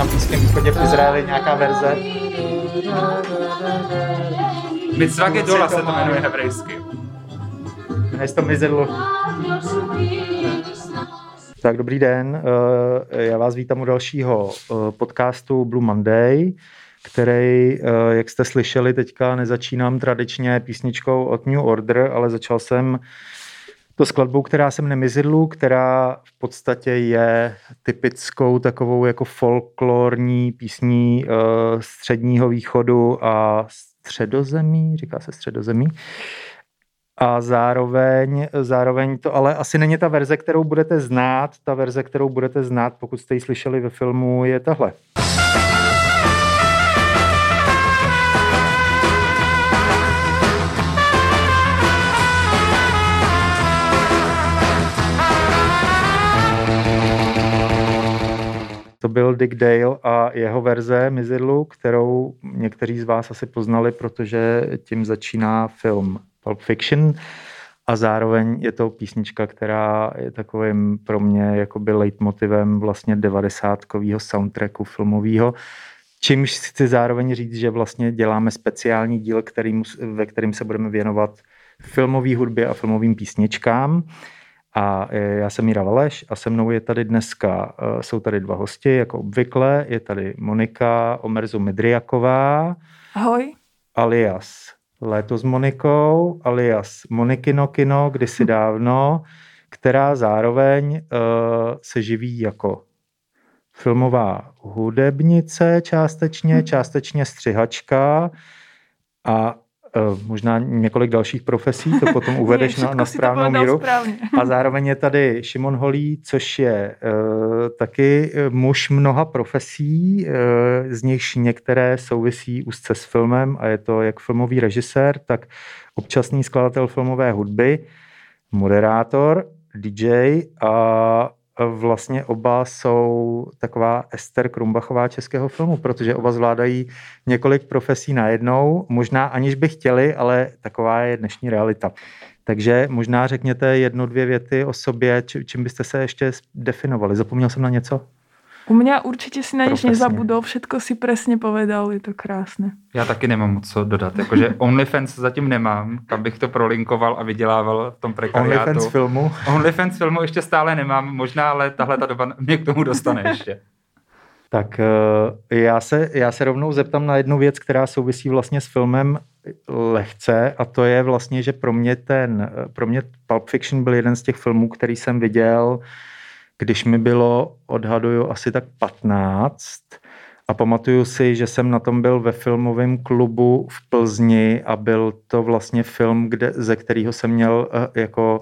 na Blízkém východě v Izraeli nějaká verze. Mitzvah Gedola se to jmenuje hebrejsky. Jmenuje se to Mizidlo. Tak dobrý den, eh, já vás vítám u dalšího eh, podcastu Blue Monday, který, eh, jak jste slyšeli, teďka nezačínám tradičně písničkou od New Order, ale začal jsem to skladbou, která jsem nemizidlu, která v podstatě je typickou takovou jako folklorní písní středního východu a středozemí, říká se středozemí. A zároveň, zároveň to ale asi není ta verze, kterou budete znát. Ta verze, kterou budete znát, pokud jste ji slyšeli ve filmu, je tahle. To byl Dick Dale a jeho verze Mizidlu, kterou někteří z vás asi poznali, protože tím začíná film Pulp Fiction a zároveň je to písnička, která je takovým pro mě jakoby leitmotivem vlastně devadesátkového soundtracku filmového. Čímž chci zároveň říct, že vlastně děláme speciální díl, který, ve kterým se budeme věnovat filmové hudbě a filmovým písničkám. A e, já jsem Míra Valeš a se mnou je tady dneska, e, jsou tady dva hosti, jako obvykle, je tady Monika Omerzu Midriaková. Ahoj. Alias Léto s Monikou, alias Monikino kino, kdysi dávno, která zároveň uh, se živí jako filmová hudebnice částečně, částečně střihačka a možná několik dalších profesí, to potom uvedeš na, na správnou míru. Správně. A zároveň je tady Šimon Holý, což je uh, taky muž mnoha profesí, uh, z nichž některé souvisí úzce s filmem a je to jak filmový režisér, tak občasný skladatel filmové hudby, moderátor, DJ a vlastně oba jsou taková Ester Krumbachová českého filmu, protože oba zvládají několik profesí najednou, možná aniž by chtěli, ale taková je dnešní realita. Takže možná řekněte jednu, dvě věty o sobě, čím byste se ještě definovali. Zapomněl jsem na něco? U mě určitě si na nič nezabudol, všetko si přesně povedal, je to krásné. Já taky nemám moc co dodat, jakože OnlyFans zatím nemám, kam bych to prolinkoval a vydělával v tom prekariátu. OnlyFans filmu? OnlyFans filmu ještě stále nemám, možná, ale tahle ta doba mě k tomu dostane ještě. Tak eh, já se, já se rovnou zeptám na jednu věc, která souvisí vlastně s filmem lehce a to je vlastně, že pro mě ten, pro mě Pulp Fiction byl jeden z těch filmů, který jsem viděl když mi bylo, odhaduju, asi tak 15 a pamatuju si, že jsem na tom byl ve filmovém klubu v Plzni a byl to vlastně film, kde, ze kterého jsem měl eh, jako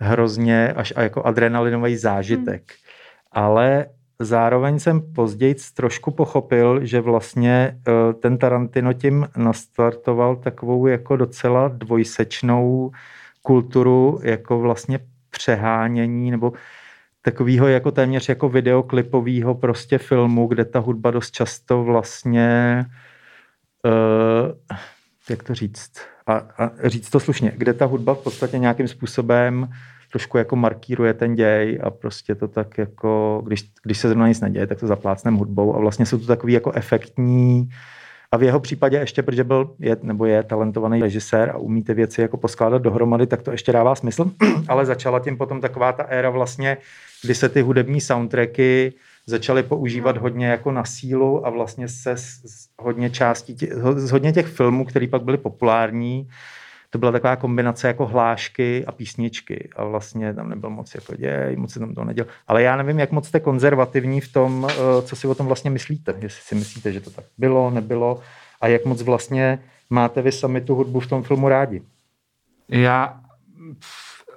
hrozně až a jako adrenalinový zážitek. Hmm. Ale zároveň jsem později trošku pochopil, že vlastně eh, ten Tarantino tím nastartoval takovou jako docela dvojsečnou kulturu jako vlastně přehánění nebo takového jako téměř jako videoklipového prostě filmu, kde ta hudba dost často vlastně uh, jak to říct a, a říct to slušně, kde ta hudba v podstatě nějakým způsobem trošku jako markíruje ten děj a prostě to tak jako, když, když se zrovna nic neděje, tak to zaplácnem hudbou a vlastně jsou to takový jako efektní a v jeho případě ještě, protože byl je, nebo je talentovaný režisér a umí ty věci jako poskládat dohromady, tak to ještě dává smysl, ale začala tím potom taková ta éra vlastně kdy se ty hudební soundtracky začaly používat no. hodně jako na sílu a vlastně se z hodně částí, tě, z hodně těch filmů, které pak byly populární, to byla taková kombinace jako hlášky a písničky a vlastně tam nebyl moc jako děj, moc se tam to neděl. Ale já nevím, jak moc jste konzervativní v tom, eh, co si o tom vlastně myslíte. Jestli si myslíte, že to tak bylo, nebylo a jak moc vlastně máte vy sami tu hudbu v tom filmu rádi. Já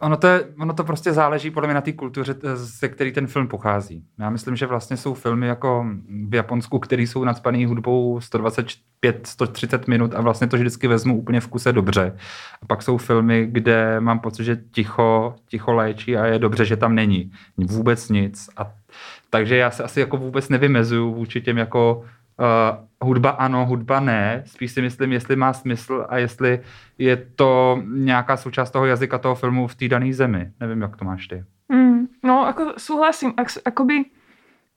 ono to, ono to prostě záleží podle mě na té kultuře, ze který ten film pochází. Já myslím, že vlastně jsou filmy jako v Japonsku, které jsou nadspaný hudbou 125-130 minut a vlastně to vždycky vezmu úplně v kuse dobře. A pak jsou filmy, kde mám pocit, že ticho, ticho léčí a je dobře, že tam není vůbec nic. A takže já se asi jako vůbec nevymezuju vůči těm jako Uh, hudba ano, hudba ne. Spíš si myslím, jestli má smysl a jestli je to nějaká součást toho jazyka toho filmu v té dané zemi. Nevím, jak to máš ty. Mm, no, jako souhlasím. Ak, akoby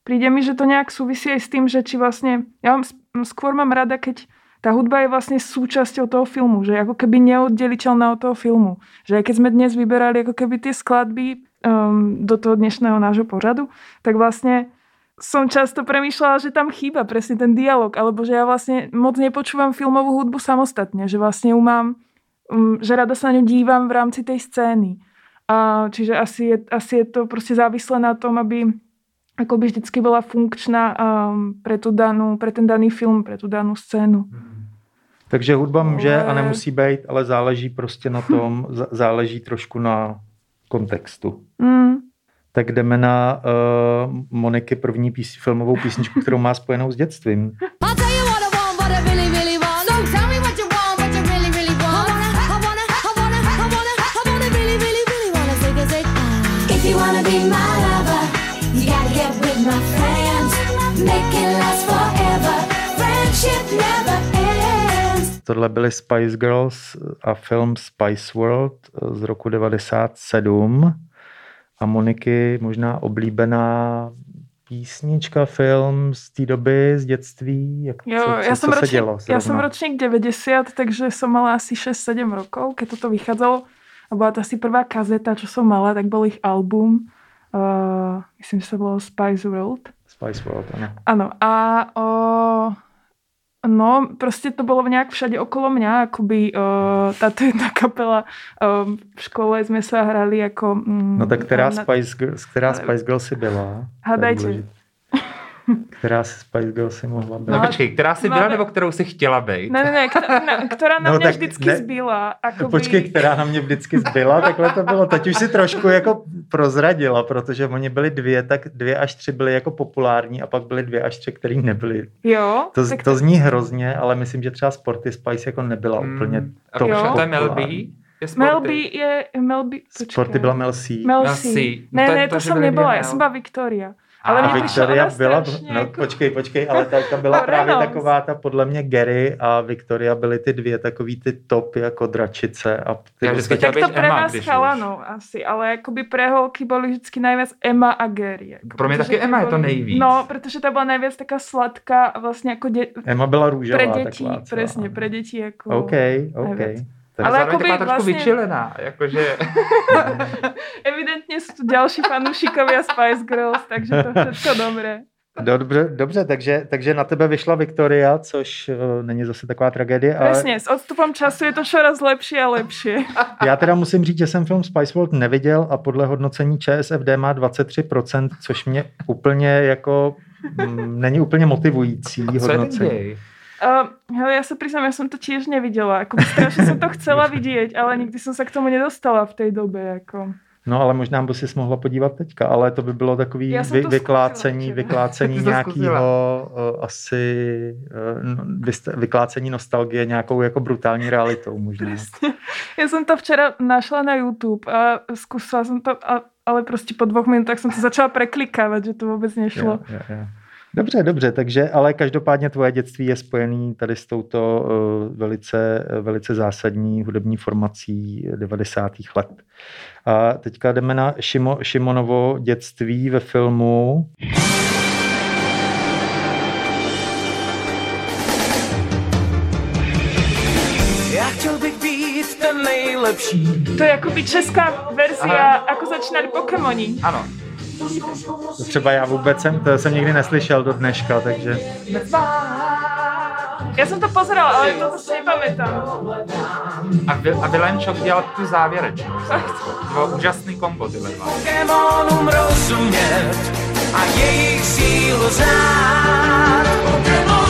príde mi, že to nejak súvisí aj s tým, že či vlastne, ja mám, skôr mám rada, keď tá hudba je vlastne súčasťou toho filmu, že ako keby neoddeliteľná od toho filmu. Že keď sme dnes vyberali ako keby tie skladby um, do toho dnešného nášho pořadu, tak vlastne som často premýšľala, že tam chýba presne ten dialog, alebo že ja vlastne moc nepočúvam filmovú hudbu samostatne, že vlastne ju mám, um, že rada sa na ňu dívam v rámci tej scény. A, čiže asi je, asi je to prostě závislé na tom, aby ako by vždycky byla funkčná um, pre, tu danú, pre ten daný film, pre tu danú scénu. Takže hudba může ale... a nemusí být, ale záleží prostě na tom, záleží trošku na kontextu. Mm. Tak jdeme na uh, Moniky první pís, filmovou písničku, kterou má spojenou s dětstvím. Tohle byly Spice Girls a film Spice World z roku 97 a Moniky možná oblíbená písnička, film z té doby, z dětství? Jak, jo, co, co, já, jsem ročník, dělo, já jsem ročník 90, takže jsem mala asi 6-7 rokov, keď toto vychádzalo. A byla to asi prvá kazeta, čo som mala, tak byl ich album. Uh, myslím, že se bylo Spice World. Spice World, ano. Ano. A uh, No, prostě to bylo nějak všade okolo mě, akoby uh, tato jedna kapela uh, v škole jsme se hrali jako... Um, no tak která, na... Spice, Girls, která Spice Girl si byla? Hádajte. Která si Spice Girl si mohla být? No, no počkej, která si byla no, nebo kterou si chtěla být? Ne, ne, ne, která, která na no, mě vždycky ne, zbyla. Akoby... Počkej, která na mě vždycky zbyla, takhle to bylo. Teď už si trošku jako prozradila, protože oni byli dvě, tak dvě až tři byly jako populární a pak byly dvě až tři, které nebyly. Jo. To, to, to zní hrozně, ale myslím, že třeba Sporty Spice jako nebyla hmm. úplně to. Jo. To je Mel B? Mel B je Mel B. Sporty byla Mel C. Mel C. Ne, ne, to, to jsem nebyla, já jsem byla Viktoria. Ale a Victoria byla, no jako... počkej, počkej, ale ta, ta byla právě taková ta podle mě Gary a Victoria byly ty dvě takový ty top jako dračice. A ty Já tak to pre nás chalanou asi, ale jakoby pre holky byly vždycky nejvíc Emma a Gary. Jako, Pro mě taky Emma byly, je to nejvíc. No, protože ta byla nejvíc taká sladká a vlastně jako dě... Emma byla růžová Pre děti, přesně, pre děti jako OK, OK. Nejvíc. Tak ale jako taková trošku vlastně... vyčilená, jakože... Evidentně jsou tu další fanoušikovia Spice Girls, takže to je všechno dobré. Dobře, dobře takže, takže na tebe vyšla Viktoria, což uh, není zase taková tragédie. Ale... Přesně, s odstupem času je to čoraz lepší a lepší. Já teda musím říct, že jsem film Spice World neviděl a podle hodnocení ČSFD má 23%, což mě úplně jako m, mm, není úplně motivující hodnocení. Uh, hele, já se přiznám, já jsem to tiež neviděla. Jako strašně jsem to chcela vidět, ale nikdy jsem se k tomu nedostala v té době. Jako. No ale možná by si mohla podívat teďka, ale to by bylo takový vy, vyklácení, zkusila, vyklácení nějakého uh, asi uh, vyklácení nostalgie nějakou jako brutální realitou možná. Já jsem to včera našla na YouTube a zkusila jsem to, a, ale prostě po dvou minutách jsem to začala preklikávat, že to vůbec nešlo. Yeah, yeah, yeah. Dobře, dobře, takže, ale každopádně tvoje dětství je spojený tady s touto uh, velice, velice zásadní hudební formací 90. let. A teďka jdeme na Šimo, Šimonovo dětství ve filmu. Já chtěl bych být ten nejlepší. To je jakoby česká verzia, jako začínali Pokémoni. Ano. To třeba já vůbec jsem, to jsem nikdy neslyšel do dneška, takže... Já jsem to pozerala, ale to si nepamětám. A, Vil, a Vilenčok dělal tu závěrečnou. To bylo úžasný kombo tyhle dva. Pokémonům rozumět a jejich sílu znát. Pokémon,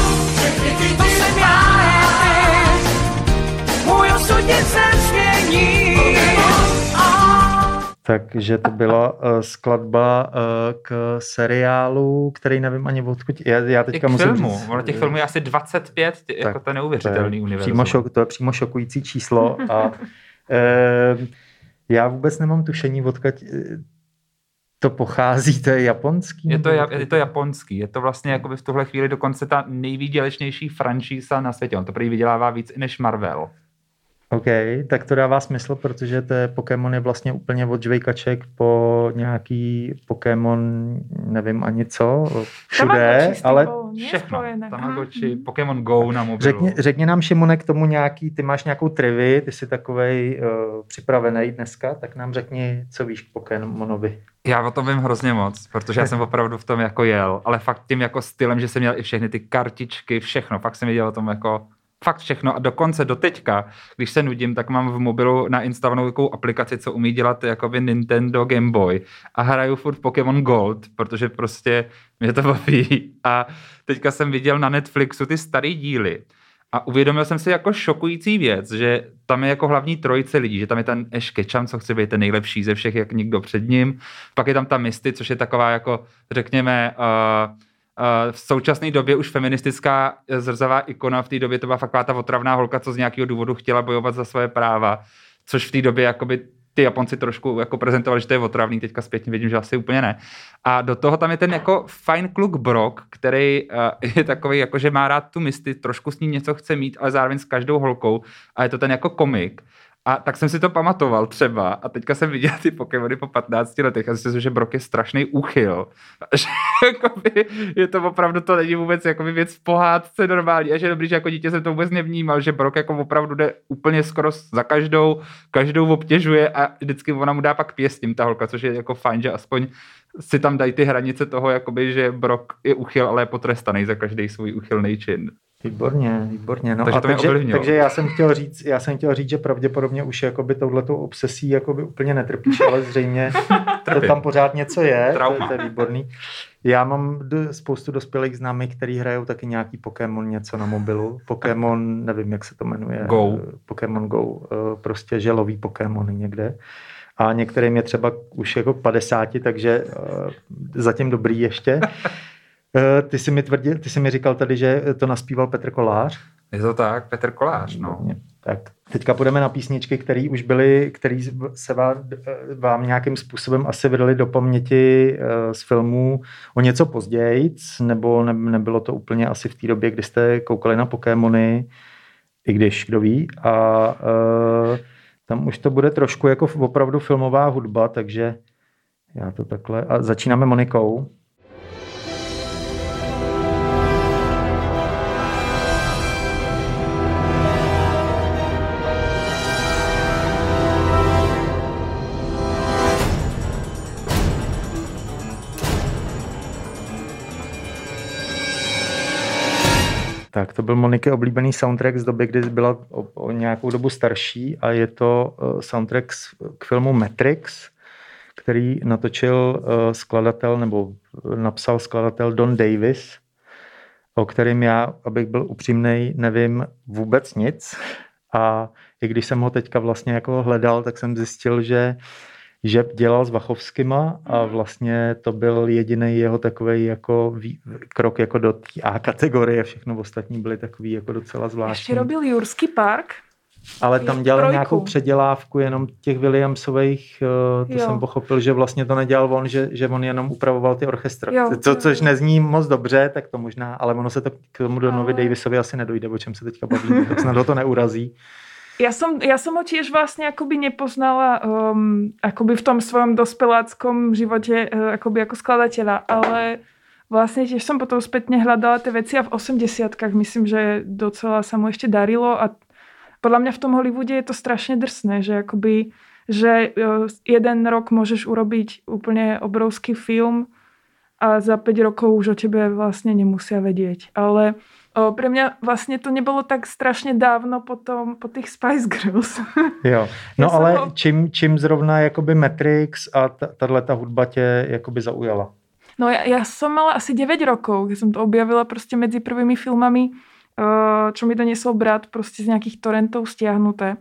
to jsem já, můj osud nic nezmění. Takže to byla uh, skladba uh, k seriálu, který nevím ani odkud. Já, já teďka I k musím filmu. Říct, těch filmů je asi 25, tě, jako to neuvěřitelný to univerzum. Přímo šok, to je přímo šokující číslo. a uh, já vůbec nemám tušení, odkud to pochází, to je japonský? Je to, je to japonský, je to vlastně jako v tuhle chvíli dokonce ta nejvýdělečnější franšíza na světě. On to prý vydělává víc než Marvel. OK, tak to dává smysl, protože to je Pokémon je vlastně úplně od žvejkaček po nějaký Pokémon, nevím ani co, všude, ale všechno. Tamagotchi. Pokémon Go na mobilu. Řekni, řekni nám, Šimone, k tomu nějaký, ty máš nějakou trivy, ty jsi takovej uh, připravený dneska, tak nám řekni, co víš k Pokémonovi. Já o tom vím hrozně moc, protože já jsem opravdu v tom jako jel, ale fakt tím jako stylem, že jsem měl i všechny ty kartičky, všechno, fakt jsem viděl o tom jako fakt všechno. A dokonce do teďka, když se nudím, tak mám v mobilu nainstalovanou takovou aplikaci, co umí dělat jakoby Nintendo Game Boy. A hraju furt Pokémon Gold, protože prostě mě to baví. A teďka jsem viděl na Netflixu ty staré díly. A uvědomil jsem si jako šokující věc, že tam je jako hlavní trojice lidí, že tam je ten Ash Ketchum, co chce být ten nejlepší ze všech, jak nikdo před ním. Pak je tam ta Misty, což je taková jako, řekněme, uh, v současné době už feministická zrzavá ikona, v té době to byla fakt ta otravná holka, co z nějakého důvodu chtěla bojovat za své práva, což v té době jakoby ty Japonci trošku jako prezentovali, že to je otravný, teďka zpětně vidím, že asi úplně ne. A do toho tam je ten jako fajn kluk Brock, který uh, je takový, jako že má rád tu misty, trošku s ní něco chce mít, ale zároveň s každou holkou. A je to ten jako komik. A tak jsem si to pamatoval třeba a teďka jsem viděl ty Pokémony po 15 letech a zjistil že Brok je strašný úchyl. Že jakoby, je to opravdu, to není vůbec jakoby věc v pohádce normální a že dobrý, že jako dítě jsem to vůbec nevnímal, že Brok jako opravdu jde úplně skoro za každou, každou obtěžuje a vždycky ona mu dá pak pěstím ta holka, což je jako fajn, že aspoň si tam dají ty hranice toho, jakoby, že Brok je uchyl, ale je potrestaný za každý svůj uchylný čin. Výborně, výborně. No takže, a to takže, takže já jsem chtěl říct, já jsem chtěl říct, že pravděpodobně už jakoby touhletou obsesí jakoby úplně netrpíš, ale zřejmě to tam pořád něco je, to, to, je výborný. Já mám spoustu dospělých známých, který hrajou taky nějaký Pokémon něco na mobilu. Pokémon, nevím, jak se to jmenuje. Go. Pokémon Go, eh, prostě želový Pokémon někde. A některým je třeba už jako 50, takže uh, zatím dobrý ještě. Eh, ty jsi mi tvrdil, ty jsi mi říkal tady, že to naspíval Petr Kolář. Je to tak, Petr Kolář, no. Tak teďka půjdeme na písničky, které už byly, které se vám, vám nějakým způsobem asi vydali do paměti eh, z filmů o něco později, nebo ne, nebylo to úplně asi v té době, kdy jste koukali na Pokémony, i když, kdo ví. A uh, tam už to bude trošku jako opravdu filmová hudba, takže já to takhle... A začínáme Monikou. Tak to byl Moniky oblíbený soundtrack z doby, kdy byla o, o nějakou dobu starší a je to uh, soundtrack k filmu Matrix, který natočil uh, skladatel nebo napsal skladatel Don Davis, o kterém já, abych byl upřímný, nevím vůbec nic. A i když jsem ho teďka vlastně jako hledal, tak jsem zjistil, že uh, že dělal s Vachovskýma a mhm. vlastně to byl jediný jeho takový jako krok jako do té A kategorie, všechno ostatní byly takový jako docela zvláštní. Ještě robil Jurský park? Ale tam dělal trojku. nějakou předělávku jenom těch Williamsových, eh, to jo. jsem pochopil, že vlastně to nedělal on, že, že on jenom upravoval ty orchestra. Co, což nezní moc dobře, tak to možná, ale ono se to k tomu Donovi ale... Davisovi asi nedojde, o čem se teďka bavíme, tak snad ho to neurazí. Ja som, ja som ho tiež vlastne akoby nepoznala um, akoby v tom svojom dospeláckom živote uh, akoby ako skladateľa, ale vlastne tiež som potom spätne hľadala tie veci a v 80 myslím, že docela sa mu ešte darilo a podľa mňa v tom Hollywoode je to strašne drsné, že akoby že uh, jeden rok môžeš urobiť úplne obrovský film a za 5 rokov už o tebe vlastne nemusia vedieť. Ale O, pre mňa vlastne to nebolo tak strašne dávno potom, po těch Spice Girls. jo, no ale ho... čím, čím zrovna jakoby Matrix a tahle ta hudba tě jakoby zaujala? No ja, ja som mala asi 9 rokov, keď som to objavila prostě medzi prvými filmami, čo mi doniesol brat prostě z nejakých torrentov stiahnuté.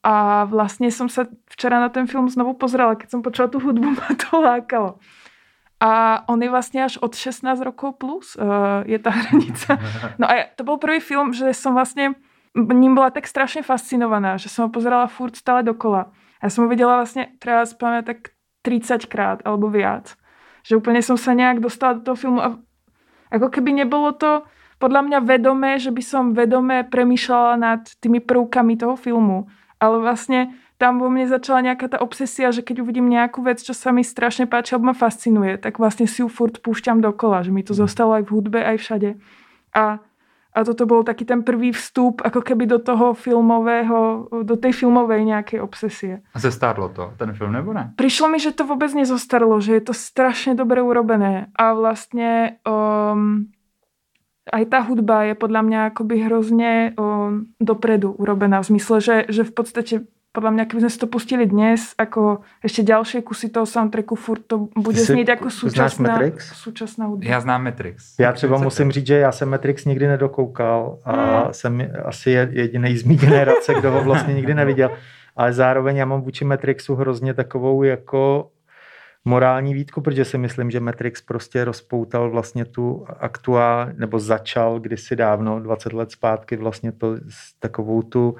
A vlastne som sa včera na ten film znovu pozrela, keď som počula tú hudbu, ma to lákalo. A on je vlastně až od 16 rokov plus, uh, je ta hranice. No a to byl prvý film, že jsem vlastně ním byla tak strašně fascinovaná, že jsem ho pozerala furt stále dokola. Já jsem ho viděla vlastně třeba spomínám tak 30 krát alebo viac. Že úplně jsem se nějak dostala do toho filmu a jako keby nebylo to podľa mňa vedomé, že by som vedomé premýšľala nad tými prvkami toho filmu. Ale vlastne tam vo mne začala nejaká tá obsesia, že keď uvidím nejakú vec, čo sa mi strašne páči alebo ma fascinuje, tak vlastne si ju furt púšťam dokola, že mi to zostalo aj v hudbe, aj všade. A a toto bol taký ten prvý vstup ako keby do toho filmového, do tej filmovej nejakej obsesie. A zestárlo to, ten film, nebo ne? Prišlo mi, že to vôbec nezostarlo, že je to strašne dobre urobené. A vlastne um, aj tá hudba je podľa mňa akoby hrozne um, dopredu urobená. V zmysle, že, že v podstate podľa mňa, keby sme si to pustili dnes, ako ešte ďalšie kusy toho soundtracku, furt to bude znieť ako súčasná, súčasná hudba. Já znám Matrix. Já třeba musím říct, že já jsem Matrix nikdy nedokoukal a hmm. jsem asi jediný z mý generace, kdo ho vlastně nikdy neviděl. Ale zároveň já mám vůči Matrixu hrozně takovou jako morální výtku, protože si myslím, že Matrix prostě rozpoutal vlastně tu aktuál, nebo začal kdysi dávno, 20 let zpátky vlastně to takovou tu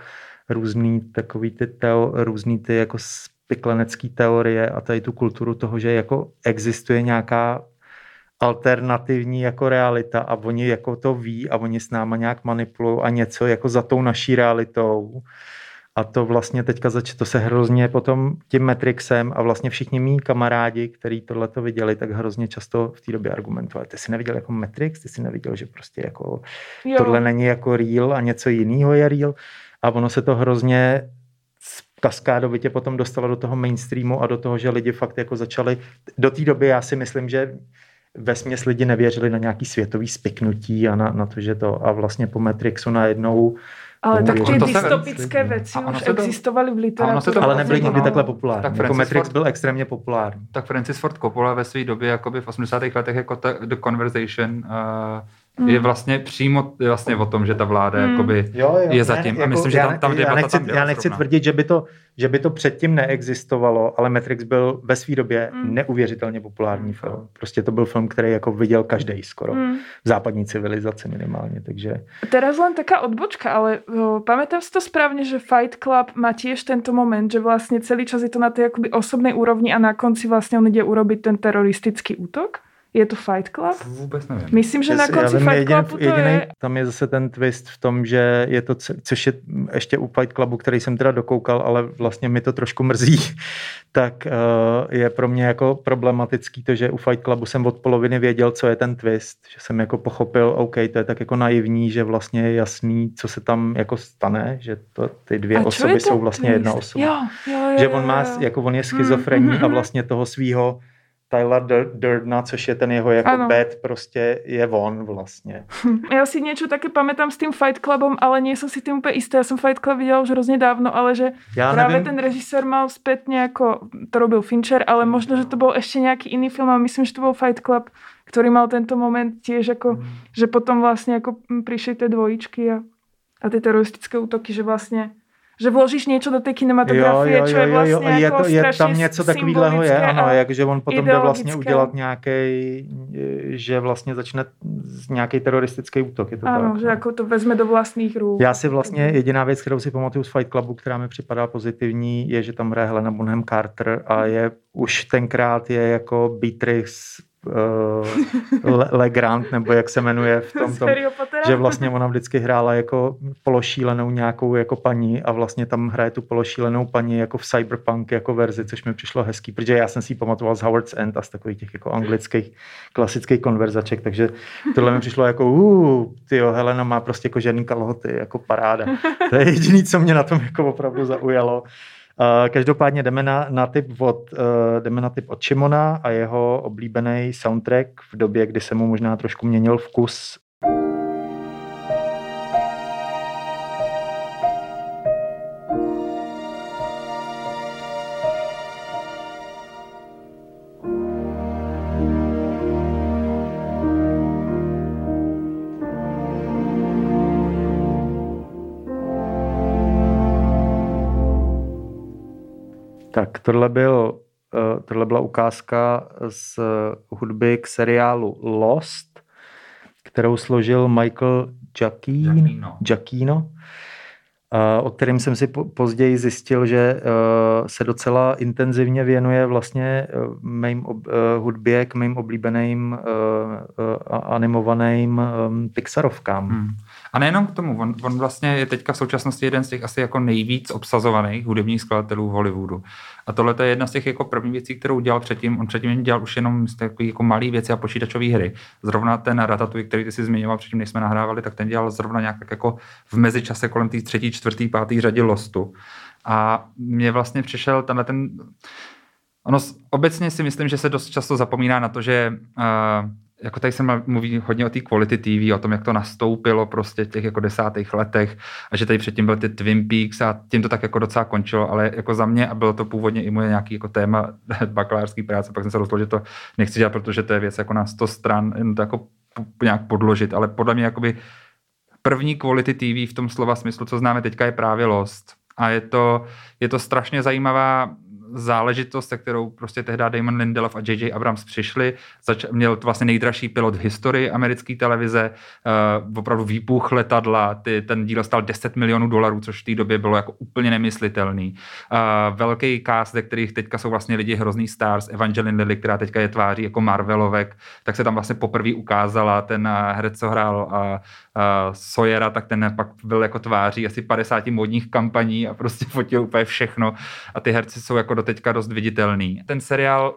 různý takový ty teo, různý ty jako spiklenecký teorie a tady tu kulturu toho, že jako existuje nějaká alternativní jako realita a oni jako to ví a oni s náma nějak manipulují a něco jako za tou naší realitou. A to vlastně teďka zač- to se hrozně potom tím Matrixem a vlastně všichni mý kamarádi, kteří tohle to viděli, tak hrozně často v té době argumentovali. Ty jsi neviděl jako Matrix, ty jsi neviděl, že prostě jako jo. tohle není jako real a něco jiného je real. A ono se to hrozně kaskádovitě potom dostalo do toho mainstreamu a do toho, že lidi fakt jako začali, do té doby já si myslím, že ve směs lidi nevěřili na nějaký světový spiknutí a na, na to, že to a vlastně po Matrixu najednou ale tak ty dystopické věci už to, existovaly v literatuře. Ale nebyly nikdy takhle populární. Tak jako Matrix Ford, byl extrémně populární. Tak Francis Ford Coppola ve své době, jakoby v 80. letech jako ta, The Conversation, uh, mm. je vlastně přímo vlastně o tom, že ta vláda mm. jakoby jo, jo, je zatím. Ne, a myslím, jako, že tam, tam já, nechci, tam já nechci tvrdit, že by, to, že by to předtím neexistovalo, ale Matrix byl ve své době mm. neuvěřitelně populární film. Prostě to byl film, který jako viděl každý skoro. Mm. V západní civilizaci minimálně, takže... Teraz len taká odbočka, ale o, pamätám si to správně, že Fight Club má tiež tento moment, že vlastně celý čas je to na té jakoby osobnej úrovni a na konci vlastně on ide urobiť ten teroristický útok. Je to Fight Club? Vůbec nevím. Myslím, že na konci vím, Fight Clubu to jediný, je... Tam je zase ten twist v tom, že je to, což je ještě u Fight Clubu, který jsem teda dokoukal, ale vlastně mi to trošku mrzí, tak uh, je pro mě jako problematický to, že u Fight Clubu jsem od poloviny věděl, co je ten twist, že jsem jako pochopil, OK, to je tak jako naivní, že vlastně je jasný, co se tam jako stane, že to, ty dvě a osoby jsou vlastně twist? jedna osoba. Jo, jo, jo, že on má, jako on je schizofrenní mm, mm, a mm. vlastně toho svého Tyler Durdna, což je ten jeho jako ano. bad, prostě je on vlastně. Já si něco taky pamätám s tím Fight Clubom, ale nie som si tím úplně jistý. Já jsem Fight Club viděl už hrozně dávno, ale že Já právě nevím. ten režisér mal zpětně jako, to robil Fincher, ale možno, že to byl ještě nějaký jiný film a myslím, že to byl Fight Club, který mal tento moment tiež jako, mm. že potom vlastně jako přišly ty dvojičky a, a ty teroristické útoky, že vlastně že vložíš něco do té kinematografie, jo, jo, jo, čo je vlastně jo, je, to, je tam něco takového je, ano, jak, že on potom jde vlastně udělat nějaký, že vlastně začne nějaký teroristický útok. Je to ano, tak, že no. jako to vezme do vlastních růk. Já si vlastně jediná věc, kterou si pamatuju z Fight Clubu, která mi připadá pozitivní, je, že tam hraje Helena Bonham Carter a je už tenkrát je jako Beatrice uh, Legrand, nebo jak se jmenuje v tom, tom že vlastně ona vždycky hrála jako pološílenou nějakou jako paní a vlastně tam hraje tu pološílenou paní jako v cyberpunk jako verzi, což mi přišlo hezký, protože já jsem si ji pamatoval z Howard's End a z takových těch jako anglických klasických konverzaček, takže tohle mi přišlo jako uh, tyjo, Helena má prostě kožený kalhoty, jako paráda. To je jediný, co mě na tom jako opravdu zaujalo. Každopádně jdeme na, na typ od, uh, jdeme na typ od Šimona a jeho oblíbený soundtrack v době, kdy se mu možná trošku měnil vkus tohle, byl, eh, tohle byla ukázka z hudby k seriálu Lost, kterou složil Michael Giacchino. Giacchino. o kterým jsem si později zjistil, že e, se docela intenzivně věnuje vlastně mým hudbě k mým oblíbeným animovaným Pixarovkám. Hmm. A nejenom k tomu, on, on vlastně je teďka v současnosti jeden z těch asi jako nejvíc obsazovaných hudebních skladatelů v Hollywoodu. A tohle je jedna z těch jako prvních věcí, kterou dělal předtím. On předtím dělal už jenom takový jako malý věci a počítačové hry. Zrovna ten Ratatouille, který ty si zmiňoval předtím, než jsme nahrávali, tak ten dělal zrovna nějak jako v mezičase kolem té třetí, čtvrtý, pátý řadě Lostu. A mě vlastně přišel tenhle ten... Ono obecně si myslím, že se dost často zapomíná na to, že uh, jako tady se mluví hodně o té quality TV, o tom, jak to nastoupilo prostě v těch jako desátých letech a že tady předtím byly ty Twin Peaks a tím to tak jako docela končilo, ale jako za mě a bylo to původně i moje nějaký jako téma bakalářský práce, pak jsem se rozhodl, že to nechci dělat, protože to je věc jako na 100 stran, jen to jako nějak podložit, ale podle mě jakoby první quality TV v tom slova smyslu, co známe teďka, je právě Lost. A je to, je to strašně zajímavá záležitost, se kterou prostě tehdy Damon Lindelof a J.J. Abrams přišli. Zač- měl to vlastně nejdražší pilot v historii americké televize, uh, opravdu výbuch letadla, ty, ten díl stal 10 milionů dolarů, což v té době bylo jako úplně nemyslitelný. Uh, velký cast, ze kterých teďka jsou vlastně lidi hrozný stars, Evangeline Lilly, která teďka je tváří jako Marvelovek, tak se tam vlastně poprvé ukázala, ten uh, herec, co hrál uh, uh, Sawyera, tak ten pak byl jako tváří asi 50 modních kampaní a prostě fotil úplně všechno a ty herci jsou jako teďka dost viditelný. Ten seriál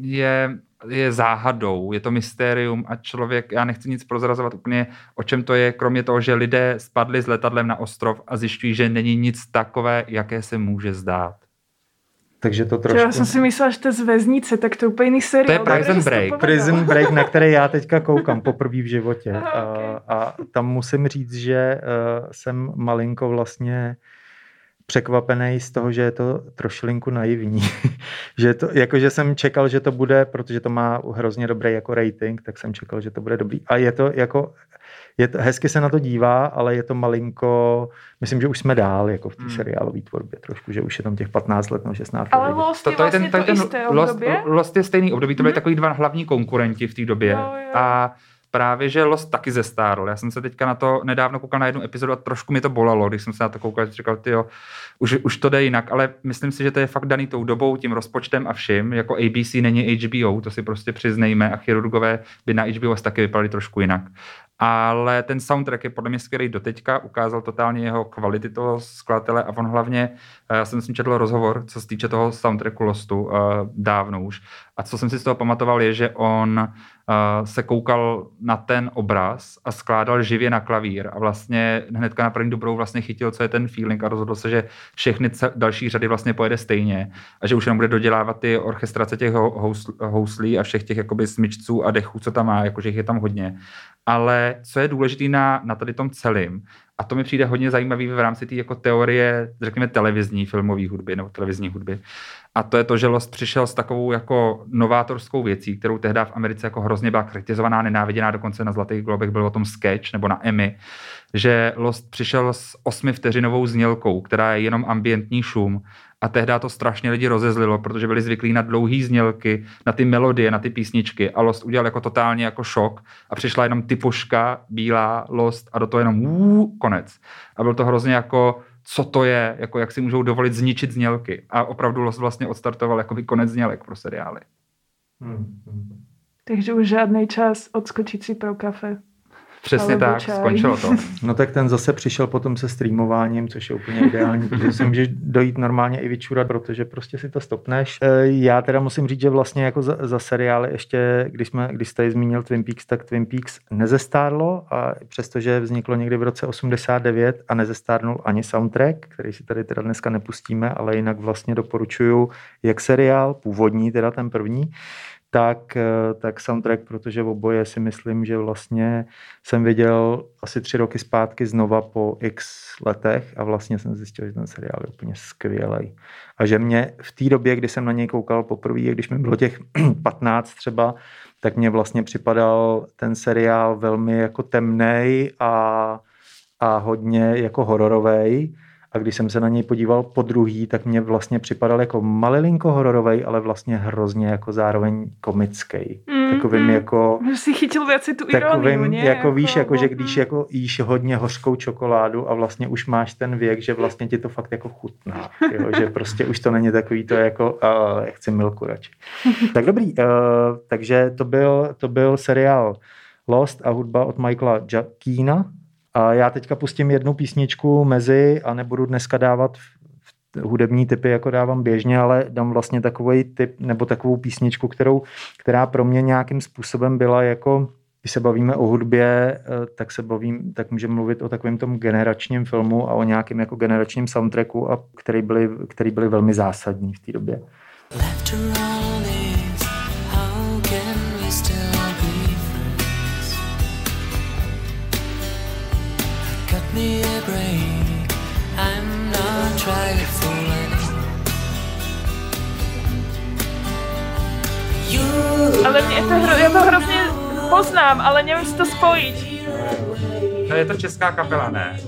je, je záhadou, je to mystérium a člověk, já nechci nic prozrazovat úplně, o čem to je, kromě toho, že lidé spadli s letadlem na ostrov a zjišťují, že není nic takové, jaké se může zdát. Takže to trošku... Já jsem si myslela, že to je z věznice, tak to je úplně jiný seriál. To je Prison Break. Prison Break, na který já teďka koukám poprvé v životě. Aha, okay. a, a tam musím říct, že uh, jsem malinko vlastně překvapený z toho, že je to trošilinku naivní. že to, jakože jsem čekal, že to bude, protože to má hrozně dobrý jako rating, tak jsem čekal, že to bude dobrý. A je to jako, je to, hezky se na to dívá, ale je to malinko, myslím, že už jsme dál jako v té hmm. seriálové tvorbě trošku, že už je tam těch 15 let nebo 16 let. Ale Lost je to, to vlastně je ten, to, ten, ten Lost, Lost je stejný období, to byly hmm. takový dva hlavní konkurenti v té době. Jo, jo. A právě, že Lost taky zestárl. Já jsem se teďka na to nedávno koukal na jednu epizodu a trošku mi to bolelo, když jsem se na to koukal, říkal, jo, už, už to jde jinak, ale myslím si, že to je fakt daný tou dobou, tím rozpočtem a vším. Jako ABC není HBO, to si prostě přiznejme a chirurgové by na HBO taky vypadali trošku jinak ale ten soundtrack je podle mě skvělý doteďka, ukázal totálně jeho kvality toho skladatele a on hlavně, eh, já jsem s ním četl rozhovor, co se týče toho soundtracku Lostu uh, dávno už. A co jsem si z toho pamatoval je, že on uh, se koukal na ten obraz a skládal živě na klavír a vlastně hnedka na první dobrou vlastně chytil, co je ten feeling a rozhodl se, že všechny další řady vlastně pojede stejně a že už jenom bude dodělávat ty orchestrace těch houslí a všech těch jakoby smyčců a dechů, co tam má, jakože jich je tam hodně ale co je důležité na, na tady tom celém, a to mi přijde hodně zajímavý v rámci té jako teorie, řekněme, televizní filmové hudby nebo televizní hudby. A to je to, že Lost přišel s takovou jako novátorskou věcí, kterou tehdy v Americe jako hrozně byla kritizovaná, nenáviděná, dokonce na Zlatých globech byl o tom sketch nebo na Emmy, že Lost přišel s osmi vteřinovou znělkou, která je jenom ambientní šum a tehdy to strašně lidi rozezlilo, protože byli zvyklí na dlouhý znělky, na ty melodie, na ty písničky a Lost udělal jako totálně jako šok a přišla jenom typoška, bílá, Lost a do toho jenom úú, konec. A byl to hrozně jako co to je, jako jak si můžou dovolit zničit znělky. A opravdu Lost vlastně odstartoval jako konec znělek pro seriály. Hmm. Takže už žádný čas odskočit si pro kafe. Přesně tak, čaj. skončilo to. No tak ten zase přišel potom se streamováním, což je úplně ideální, protože si můžeš dojít normálně i vyčurat, protože prostě si to stopneš. E, já teda musím říct, že vlastně jako za, za seriály ještě, když, jsme, když jste zmínil Twin Peaks, tak Twin Peaks nezestárlo a přestože vzniklo někdy v roce 89 a nezestárnul ani soundtrack, který si tady teda dneska nepustíme, ale jinak vlastně doporučuju jak seriál, původní, teda ten první, tak, eh, tak soundtrack, protože v oboje si myslím, že vlastně jsem viděl asi tři roky zpátky znova po x letech a vlastně jsem zjistil, že ten seriál je úplně skvělý. A že mě v té době, kdy jsem na něj koukal poprvé, když mi bylo těch 15 třeba, tak mě vlastně připadal ten seriál velmi jako temný a, a hodně jako hororový a když jsem se na něj podíval po druhý, tak mě vlastně připadal jako malilinko hororový, ale vlastně hrozně jako zároveň komický. Mm, Takovým mm. jako Že si chytil věci tu ironii, takovým, ne? jako víš, jako že mm. když jako jíš hodně hořkou čokoládu a vlastně už máš ten věk, že vlastně ti to fakt jako chutná, jo? že prostě už to není takový to jako, uh, já chci milku radši. tak dobrý, uh, takže to byl, to byl seriál Lost a hudba od Michaela Giacchina a já teďka pustím jednu písničku mezi a nebudu dneska dávat hudební typy, jako dávám běžně, ale dám vlastně takový typ nebo takovou písničku, kterou, která pro mě nějakým způsobem byla jako když se bavíme o hudbě, eh, tak se bavím, tak můžeme mluvit o takovém tom generačním filmu a o nějakém jako generačním soundtracku, a který byly, který byly velmi zásadní v té době. After Ale mě to, hro, já to hrozně poznám, ale nevím si to spojit. No je to česká kapela, ne?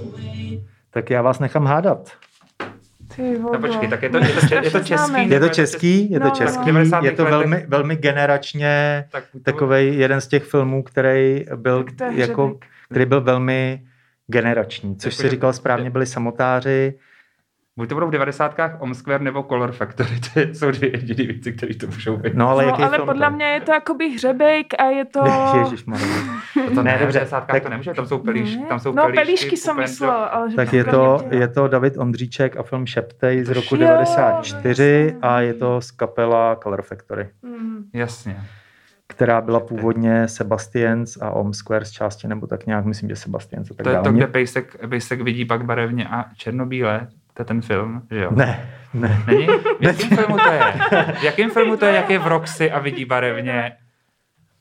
Tak já vás nechám hádat. Ty No počkej, tak je to, je to, če- je to český? Je to český, je to No, no, český, no. 90. je to velmi, velmi generačně Tak to- takový jeden z těch filmů, který byl, jako, který byl velmi generační, což Jako, si říkal správně, byli samotáři. Buď to budou v 90. Om Square nebo Color Factory, to jsou dvě jediné věci, které to můžou být. No ale No, jaký ale film podle mě je to jakoby hřebejk a je to... Ježišmarja. to, to ne, ne, dobře, v 90. tak- to nemůže, tam jsou pelíš, Ne? tam jsou no, pelíšky, pelíšky jsem Job. ale že Tak je to, je to David Ondříček a film Šeptej z roku jo, 94 no, a je to z kapela Color Factory, Mm. Jasně. která byla původně Sebastians a Om Square z části, nebo tak nějak, myslím, že Sebastians a tak To je dále. to, kde Pejsek, Pejsek vidí pak barevně a černobíle, to je ten film, že jo? Ne, ne. Není? V jakém filmu to je? V jakém filmu to je, jak je v Roxy a vidí barevně?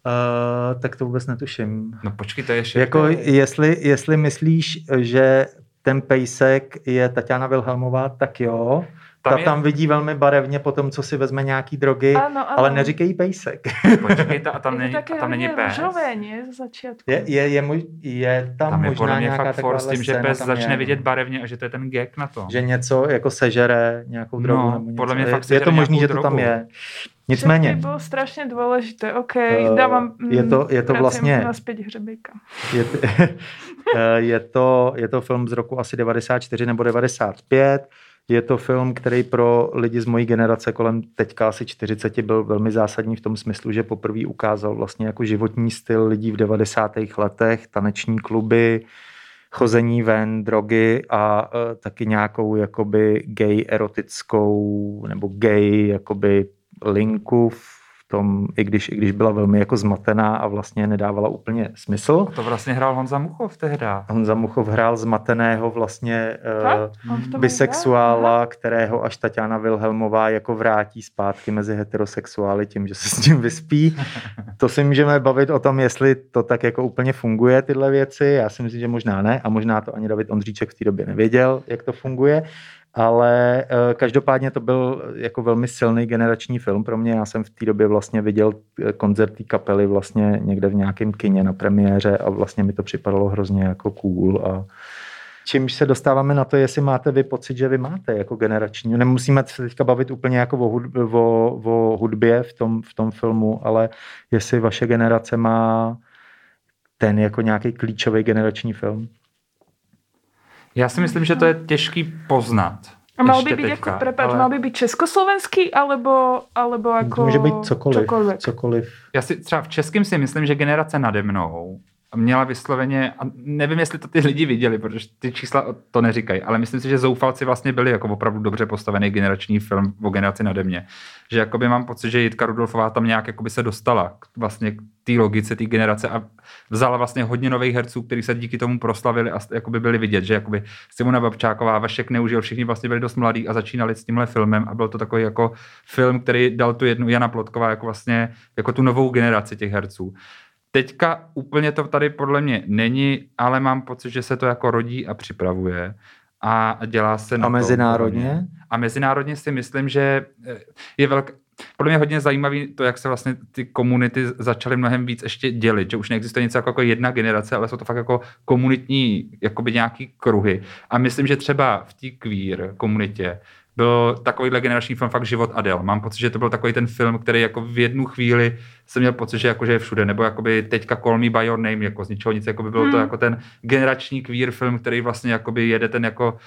Uh, tak to vůbec netuším. No počkej, to je ještě... Jako jestli, jestli myslíš, že ten pejsek je Tatiana Wilhelmová, tak jo. Tam Ta je- tam vidí velmi barevně po tom, co si vezme nějaký drogy, Ano, ano. ale neříkej pejsek. Počkejte, a tam je není, to a také tam není pes. ze začátku. Je, je, je, muž, je tam, Tam je možná podle mě nějaká fakt for s tím, že scéna pes začne je, vidět no. barevně a že to je ten gag na to. Že něco jako sežere nějakou drogu No, nebo něco. podle mě je, fakt je to možný, že to tam je. Nicméně, bylo strašně důležité, OK, Eh, dávám... je to- je to vlastně- Naspět je, t- eh, je, to, je to film z roku asi 94 nebo 95. Je to film, který pro lidi z mojí generace kolem teďka asi 40 byl velmi zásadní v tom smyslu, že poprvé ukázal vlastně jako životní styl lidí v 90. letech, taneční kluby, chození ven, drogy a uh, taky nějakou jakoby gay erotickou nebo gay jakoby linku v tom, i když, i když byla velmi jako zmatená a vlastně nedávala úplně smysl. A to vlastně hrál Honza Muchov tehda. Honza Muchov hrál zmateného vlastně uh, bisexuála, kterého až Tatiana Wilhelmová jako vrátí zpátky mezi heterosexuály tím, že se s ním vyspí. To si můžeme bavit o tom, jestli to tak jako úplně funguje, tyhle věci. Já si myslím, že možná ne a možná to ani David Ondříček v té době nevěděl, jak to funguje. Ale eh, každopádně to byl jako velmi silný generační film pro mě. Já jsem v té době vlastně viděl eh, koncert té kapely vlastně někde v nějakém kině na premiéře a vlastně mi to připadalo hrozně jako cool a Čímž se dostáváme na to, jestli máte vy pocit, že vy máte jako generační. Nemusíme se teďka bavit úplně jako o, hud, o, o hudbě v tom, v tom filmu, ale jestli vaše generace má ten jako nějaký klíčový generační film. Já si myslím, že to je těžký poznat. A mal by být teďka, jako, prepáč, ale- mal by být československý, alebo, alebo jako může být cokoliv. čokoľvek. cokoliv. Já si třeba v českém si myslím, že generace nade mnou měla vysloveně, a nevím, jestli to ty lidi viděli, protože ty čísla to neříkají, ale myslím si, že Zoufalci vlastně byli jako opravdu dobře postavený generační film o generaci nade mě. Že jakoby mám pocit, že Jitka Rudolfová tam nějak jakoby se dostala k, vlastně k té logice té generace a vzala vlastně hodně nových herců, kteří se díky tomu proslavili a jakoby byli vidět, že jakoby Simona Babčáková, Vašek Neužil, všichni vlastně byli dost mladí a začínali s tímhle filmem a byl to takový jako film, který dal tu jednu Jana Plotková jako vlastně jako tu novou generaci těch herců. Teďka úplně to tady podle mě není, ale mám pocit, že se to jako rodí a připravuje a dělá se na A mezinárodně? mě. A mezinárodně si myslím, že eh, je velká, podle mě hodně zajímavý to, jak se vlastně ty komunity začaly mnohem víc ještě dělit, že už neexistuje něco jako, jako jedna generace, ale jsou to fakt jako komunitní, jakoby nějaký kruhy. A myslím, že třeba v té queer komunitě byl takovýhle generační film fakt Život Adel. Mám pocit, že to byl takový ten film, který jako v jednu chvíli jsem měl pocit, že, jako, že je všude, nebo jakoby teďka Call Me By Your Name, jako z ničeho nic, jako by bylo hmm. to jako ten generační queer film, který vlastně jakoby jede ten jako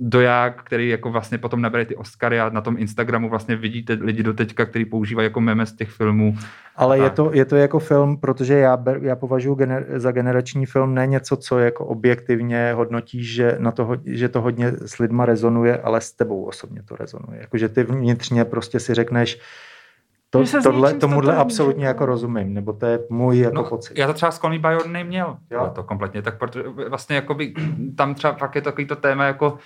doják, který jako vlastně potom nabere ty Oscary a na tom Instagramu vlastně vidíte lidi do teďka, který používají jako meme z těch filmů. Ale je to, je to jako film, protože já, ber, já považuji gener, za generační film ne něco, co jako objektivně hodnotí, že, na to, že to hodně s lidma rezonuje, ale s tebou osobně to rezonuje. Jakože ty vnitřně prostě si řekneš, to, tohle, tomuhle absolutně jako rozumím, nebo to je můj jako no, pocit. Já to třeba s Call Me By Your Name měl, jo? to kompletně, tak protože vlastně jakoby, tam třeba fakt je takový to téma jako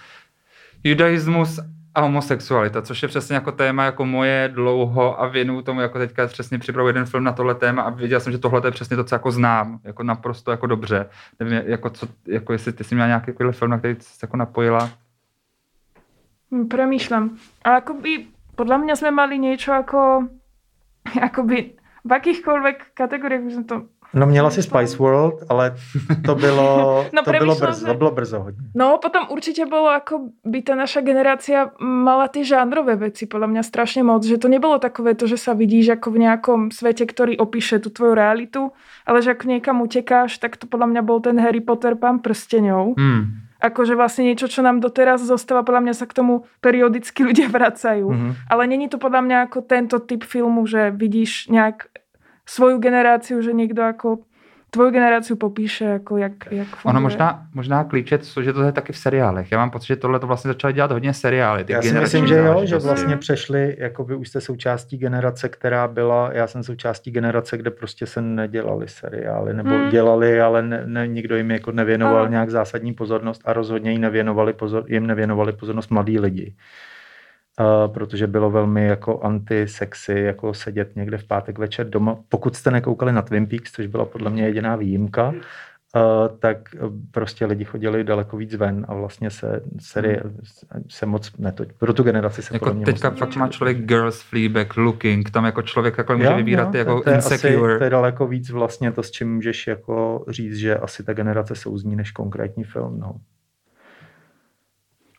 judaismus a homosexualita, což je přesně jako téma jako moje dlouho a věnu tomu jako teďka přesně připravu jeden film na tohle téma a věděl jsem, že tohle je přesně to, co jako znám, jako naprosto jako dobře. Nevím, jako, co, jako jestli ty jsi měla nějaký film, na který jsi jako napojila. Hm, Premýšľam. A akoby, podľa mňa sme mali niečo ako, akoby v akýchkoľvek kategóriách by sme to No měla si Spice World, ale to bylo, no, to bylo brzo, to bylo brzo hodně. No potom určitě bylo jako by ta naša generácia mala ty žánrové veci podľa mňa strašne moc, že to nebolo takové to, že sa vidíš ako v nejakom svete, ktorý opíše tu tvoju realitu, ale že ak niekam utekáš, tak to podľa mňa bol ten Harry Potter pán prsteňov. Hmm. Akože vlastne niečo, čo nám doteraz zostáva, podľa mňa sa k tomu periodicky ľudia vracajú. Mm-hmm. Ale není to podľa mňa ako tento typ filmu, že vidíš nejak svoju generáciu, že někdo jako tvoju generáciu popíše, jako jak, jak funguje. Ono možná, možná klíče, že to je taky v seriálech. Já mám pocit, že tohle to vlastně začalo dělat hodně seriály. Ty já si myslím, že jo, že vlastně přešli, jako vy už jste součástí generace, která byla, já jsem součástí generace, kde prostě se nedělali seriály, nebo hmm. dělali, ale ne, ne, nikdo jim jako nevěnoval a. nějak zásadní pozornost a rozhodně jim nevěnovali, pozor, jim nevěnovali pozornost mladí lidi. Uh, protože bylo velmi jako anti-sexy, jako sedět někde v pátek večer doma. Pokud jste nekoukali na Twin Peaks, což byla podle mě jediná výjimka, uh, tak prostě lidi chodili daleko víc ven a vlastně se série se moc netoť. Pro tu generaci se jako podle mě Teďka moc fakt má člověk Girls, Fleabag, Looking, tam jako člověk jako může vybírat jo, jako to je insecure. Asi, to je daleko víc vlastně to, s čím můžeš jako říct, že asi ta generace souzní než konkrétní film. No.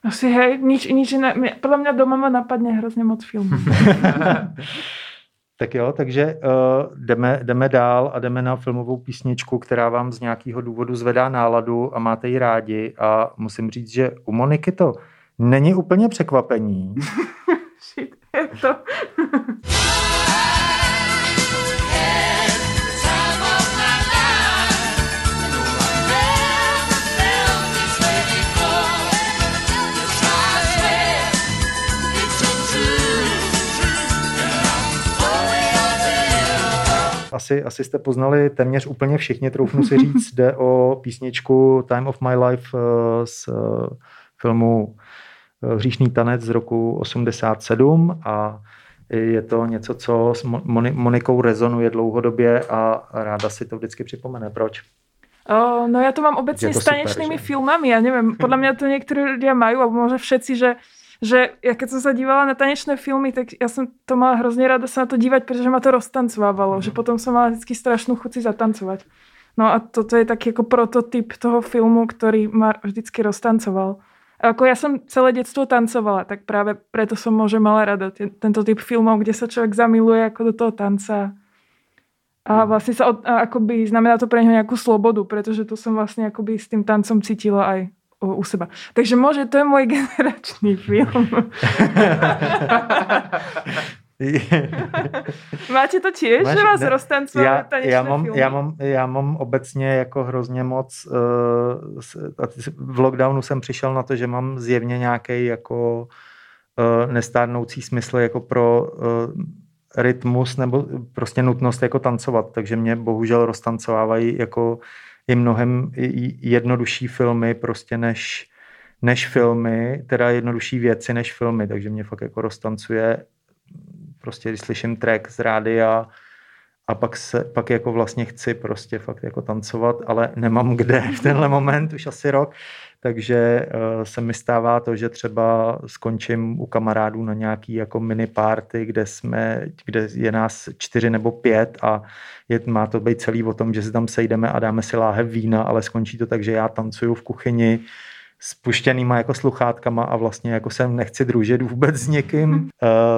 Asi hej, nič, nič iné. Podľa mňa doma ma napadne hrozně moc filmů. tak jo, takže uh, jdeme, jdeme dál a jdeme na filmovou písničku, která vám z nějakého důvodu zvedá náladu a máte ji rádi a musím říct, že u Moniky to není úplně překvapení. Shit, je to. asi, asi jste poznali téměř úplně všichni, troufnu si říct, jde o písničku Time of My Life eh, z eh, filmu eh, Hříšný tanec z roku 87 a je to něco, co s Monikou rezonuje dlouhodobě a ráda si to vždycky připomene. Proč? No ja to mám obecne s tanečnými super, filmami, ja neviem, podľa mňa to niektorí ľudia majú, alebo možno všetci, že že ja keď som sa dívala na tanečné filmy, tak ja som to mala hrozne rada sa na to dívať, pretože ma to roztancovávalo, mm. že potom som mala vždy strašnú chuci zatancovať. No a toto je taký ako prototyp toho filmu, ktorý ma vždycky roztancoval. A ako ja som celé detstvo tancovala, tak práve preto som môže mala rada tento typ filmov, kde sa človek zamiluje ako do toho tanca. A mhm. vlastne sa od, a akoby znamená to pre neho nejakú slobodu, pretože to som vlastne akoby s tým tancom cítila aj u seba. Takže môže, to je môj generačný film. Máte to tiež, Máš, že vás roztancovali já, já mám, filmy? Já mám, já mám obecně jako hrozně moc, uh, v lockdownu jsem přišel na to, že mám zjevně nějaký jako uh, nestárnoucí smysl jako pro uh, rytmus nebo prostě nutnost jako tancovat, takže mě bohužel roztancovávají jako je mnohem jednodušší filmy prostě než, než filmy, teda jednodušší věci než filmy, takže mě fakt jako roztancuje prostě, když slyším track z rádia a pak, se, pak jako vlastně chci prostě fakt jako tancovat, ale nemám kde v tenhle moment, už asi rok, takže uh, se mi stává to, že třeba skončím u kamarádů na nějaký jako mini party, kde jsme, kde je nás čtyři nebo pět a je, má to být celý o tom, že se tam sejdeme a dáme si láhev vína, ale skončí to tak, že já tancuju v kuchyni, s puštěnýma jako sluchátkama a vlastně jako se nechci družit vůbec s někým.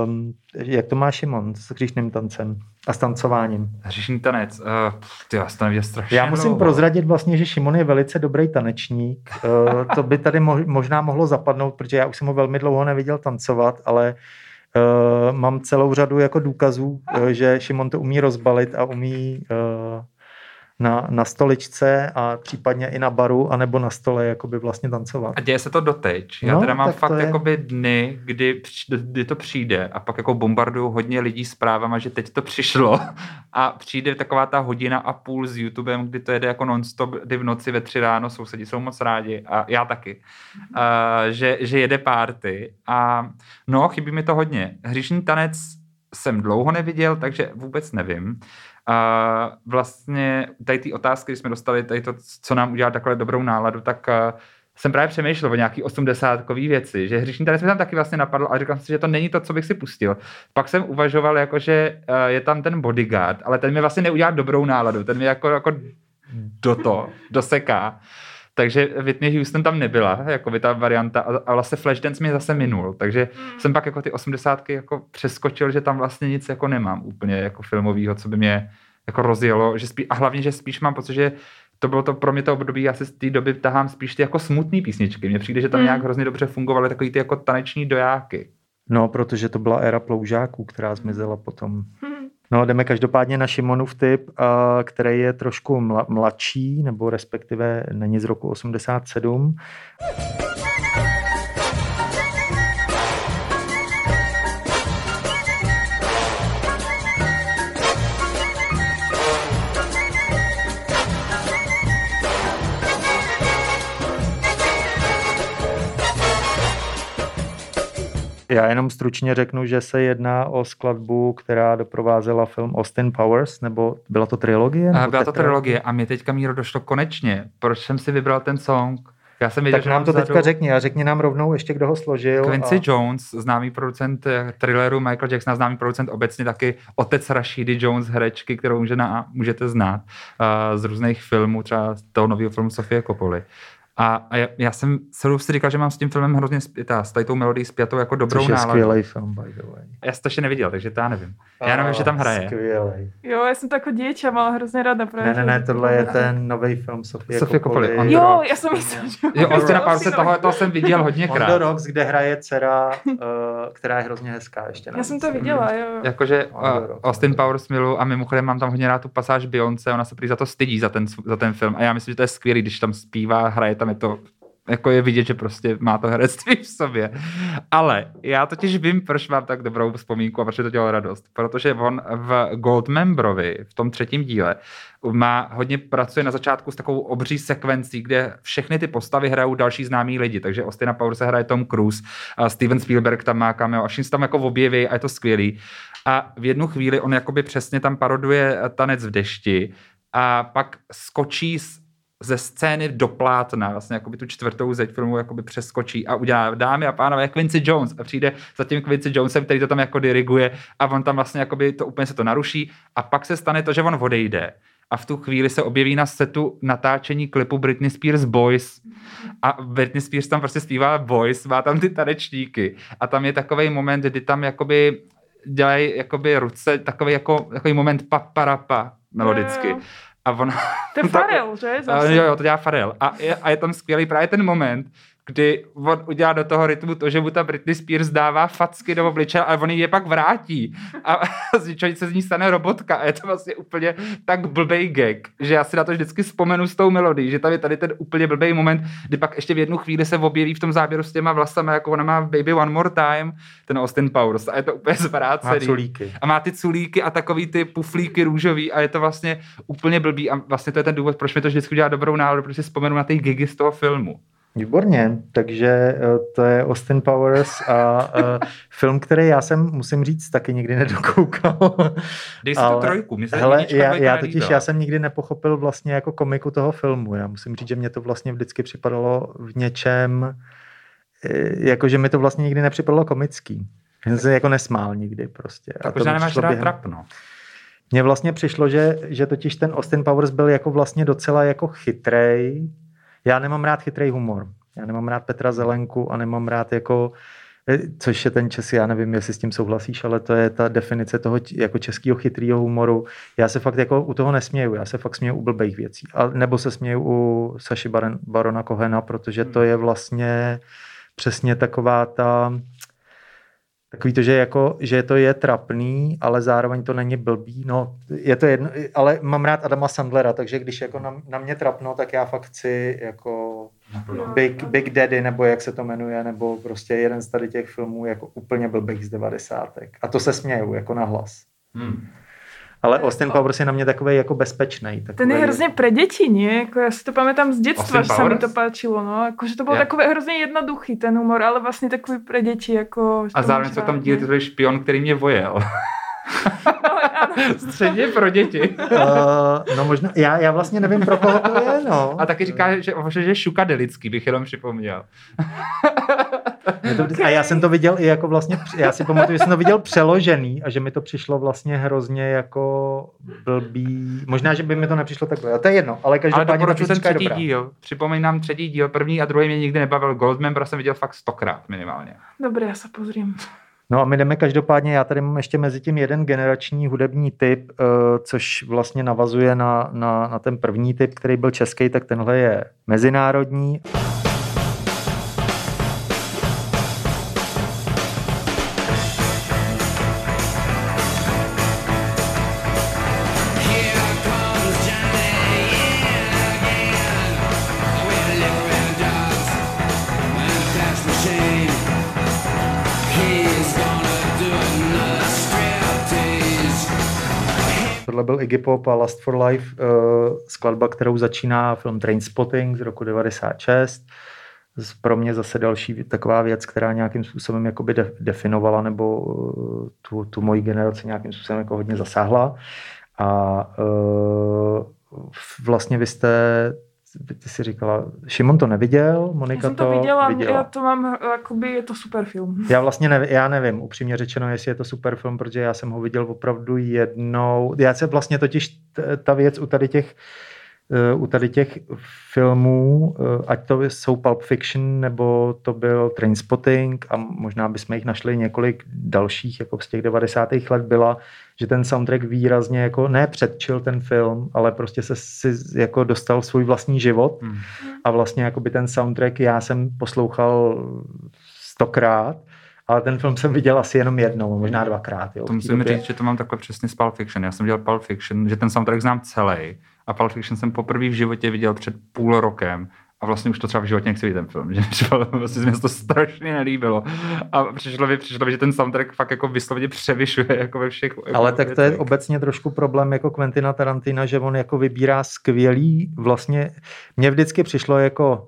Um, jak to má Šimon s hříšným tancem a s tancováním? Hříšný tanec. Uh, ty já to neviděl strašně Já musím dlouho. prozradit vlastně, že Šimon je velice dobrý tanečník. Uh, to by tady mo- možná mohlo zapadnout, protože já už jsem ho velmi dlouho neviděl tancovat, ale uh, mám celou řadu jako důkazů, uh, že Šimon to umí rozbalit a umí uh, na, na stoličce a případně i na baru, anebo na stole jakoby vlastně tancovat. A děje se to doteď. Já No, teda mám fakt je- jakoby dny, kdy, kdy to přijde a pak jako bombarduju hodně lidí zprávama, že teď to přišlo a přijde taková ta hodina a půl s YouTubem, kdy to jede jako non-stop, kdy v noci ve tři ráno sousedi jsou moc rádi a já taky, a, že, že jede party a no, chybí mi to hodně. Hříšný tanec jsem dlouho neviděl, takže vůbec nevím. A vlastně tady ty otázky, když jsme dostali tady to, co nám udělá takhle dobrou náladu, tak a, jsem právě přemýšlel o nějaký osmdesátkový věci, že hříšní tanec mi tam taky vlastně napadl a říkal jsem si, že to není to, co bych si pustil. Pak jsem uvažoval, jako, že eh, je tam ten bodyguard, ale ten mi vlastně neudělá dobrou náladu, ten mi jako, jako do to, doseká. Takže Whitney Houston tam nebyla, jako by ta varianta, a, a vlastně Flashdance mi zase minul, takže jsem pak jako ty osmdesátky jako přeskočil, že tam vlastně nic jako nemám úplně jako filmového, co by mě jako rozjelo, že spí, a hlavně, že spíš mám pocit, že to bylo to pro mě to období, já si z té doby tahám spíš ty jako smutné písničky. Mně přijde, že tam Mm. nějak hrozně dobře fungovaly takový ty jako taneční dojáky. No, protože to byla éra ploužáků, která zmizela potom. No, jdeme každopádně na Šimonův typ, který je trošku mla, mladší, nebo respektive není z roku 87. Já jenom stručně řeknu, že se jedná o skladbu, která doprovázela film Austin Powers, nebo byla to trilogie? A nebo byla to trilogie a mě teďka Míro došlo konečně, proč jsem si vybral ten song. Já jsem věděl, Tak že nám to vzadu teďka řekni a řekni nám rovnou ještě, kdo ho složil. Quincy a... Jones, známý producent eh, thrilleru Michael Jacksona, známý producent obecně taky otec Rashidy Jones, herečky, kterou může na, můžete znát uh, z různých filmů, třeba z toho nového filmu Sofie Coppoli. A, a já, já, jsem celou si říkal, že mám s tím filmem hrozně spětá, s tady tou melodií spjatou jako dobrou Což je náladu. skvělý film, by the way. Já jsem to ještě neviděl, takže to já nevím. Já nevím, že tam hraje. Skvělý. Jo, já jsem to jako dieťa mala hrozně rada. Právě, Ne, ne, ne, tohle je ten nový film Sofie, Sofie on the Jo, Rocks. já jsem myslela, že... Jo, On Rocks. Powerse, toho, toho jsem viděl On the hodněkrát. Rocks, kde hraje dcera, uh, která je hrozně hezká ještě. Já jsem to viděla, jo. Jakože On uh. Austin Powers milu a mimochodem mám tam hodně rád tu pasáž Beyoncé, ona se prý za to stydí za ten, za ten film a já myslím, že to je skvělý, když tam zpívá, hraje tam je to jako je vidět, že prostě má to herectví v sobě. Ale já totiž vím, proč mám tak dobrou vzpomínku a proč to dělalo radost. Protože on v Goldmembrovi, v tom třetím díle, má hodně pracuje na začátku s takovou obří sekvencí, kde všechny ty postavy hrajou další známí lidi. Takže Austina Powers hraje Tom Cruise, a Steven Spielberg tam má cameo a všichni se tam jako objeví a je to skvělý. A v jednu chvíli on jakoby přesně tam paroduje tanec v dešti a pak skočí z ze scény do plátna, vlastně jakoby tu čtvrtou zeď filmu jakoby přeskočí a udělá dámy a pánové Quincy Jones. A přijde za tím Quincy Jonesem, který to tam jako diriguje a on tam vlastně jakoby to úplně se to naruší. A pak se stane to, že on odejde a v tu chvíli se objeví na setu natáčení klipu Britney Spears Boys. A Britney Spears tam prostě zpívá Boys, má tam ty tanečníky. A tam je takový moment, kdy tam jakoby dělají jakoby ruce, takový jako takový moment paparapa melodicky. Jo. A on, To je Farel, že? Zase. jo, jo, to dělá Farel. A je, a je tam skvělý právě ten moment, kdy on udělá do toho rytmu to, že mu ta Britney Spears dává facky do obličeje, ale on ji je pak vrátí. A z ničeho se z ní stane robotka. A je to vlastně úplně tak blbej gag, že já si na to vždycky vzpomenu s tou melodií, že tam je tady ten úplně blbej moment, kdy pak ještě v jednu chvíli se objeví v tom záběru s těma vlasama, jako ona má v Baby One More Time, ten Austin Powers. A je to úplně Má zvrácený culíky. a má ty culíky a takový ty puflíky růžový a je to vlastně úplně blbý a vlastně to je ten důvod, proč mi to vždycky udělá dobrou náladu, protože si vzpomenu na ty gigy z toho filmu. Výborně, takže eh, to je Austin Powers a uh, film, který já jsem, musím říct, taky nikdy nedokoukal. Dej si tu trojku, mi se hele, já, já totiž já jsem nikdy nepochopil vlastně jako komiku toho filmu. Já musím říct, že mě to vlastně vždycky připadalo v něčem, eh, jako že mi to vlastně nikdy nepřipadalo komický. Já jsem se jako nesmál nikdy prostě. A Tak to mi nemáš rád během- trap, no. mně vlastně přišlo, že, že totiž ten Austin Powers byl jako vlastně docela jako chytrej. Já nemám rád chytrej humor. Já nemám rád Petra Zelenku a nemám rád jako eh, což je ten čes, já nevím, jestli s tím souhlasíš, ale to je ta definice toho jako českého chytrýho humoru. Já se fakt jako u toho nesměju, já se fakt směju u blbých věcí. A, nebo se směju u Saši Baron, Barona Kohena, protože to je vlastně přesně taková ta Takový to, že, jako, že to je trapný, ale zároveň to není blbý. No, je to jedno, ale mám rád Adama Sandlera, takže když jako na, na mě trapno, tak já fakt chci jako Big, Big Daddy, nebo jak se to jmenuje, nebo prostě jeden z tady těch filmů jako úplně blbých z devadesátek. A to se směju, jako na hlas. Hmm. Ale Austin Powers je na mě takový jako bezpečný. Takový, Ten je hrozně pre děti, nie? Jako já si to pamätám z dětstva, Austin že sa mi to páčilo, no. Akože to bol Ja. takový hrozně jednoduchý ten humor, ale vlastně takový pre děti, jako... že A to zároveň jsou tam ne? ty jsi špion, který mě vojel. Středně pro děti. Uh, no možná, já, já vlastně nevím, pro koho to je, no. A taky říká, že, že šukadelický, bych jenom připomněl. A já jsem to viděl i jako vlastně, já si pamatuju, že jsem to viděl přeložený a že mi to přišlo vlastně hrozně jako blbý. Možná, že by mi to nepřišlo takhle. A to je jedno, ale Ale každopádně ta doporučuji ten třetí dobrá. díl. Připomínám třetí díl, první a druhý mě nikdy nebavil. Goldmember jsem viděl fakt stokrát minimálně. Dobre, ja sa pozriem. No a my jdeme každopádně, já tady mám ještě mezi tím jeden generační hudební typ, eh, což vlastně navazuje na, na, na ten první typ, který byl český, tak tenhle je mezinárodní. Byl Iggy Pop a Last for Life, eh, skladba, kterou začíná film Trainspotting z roku 96. Z- Pro mě zase další taková věc, která nějakým způsobem jakoby de- definovala nebo eh, tu, tu moji generaci nějakým způsobem jako hodně zasáhla. A uh, vlastně vy jste, ty si říkala, Šimon to neviděl, Monika som to viděla, viděla. ja to mám, akoby je to super film. Já vlastně nevím, já nevím, upřímně řečeno, jestli je to super film, protože já jsem ho viděl opravdu jednou. Já se vlastně totiž ta věc u tady těch u tady těch filmů, eh, ať to jsou Pulp Fiction, nebo to byl Trainspotting a možná bychom jich našli několik dalších jako z těch 90. let byla, že ten soundtrack výrazně jako ne předčil ten film, ale prostě se si jako dostal svůj vlastní život Hmm. a vlastně jakoby ten soundtrack já jsem poslouchal stokrát, ale ten film jsem viděl asi jenom jednou, možná dvakrát. Jo, To musím době. říct, že to mám takhle přesně s Pulp Fiction. Já jsem dělal Pulp Fiction, že ten soundtrack znám celý. A Pulp Fiction jsem poprvé v životě viděl před půl rokem. A vlastně už to třeba v životě nechci vidět ten film, že vlastně se mi to strašně nelíbilo. A přišlo mi, přišlo mi, že ten soundtrack fakt jako vysloveně převyšuje jako ve všech jako Ale tak to je obecně trošku problém jako Quentina Tarantina, že on jako vybírá skvělý, vlastně, mně vždycky přišlo jako,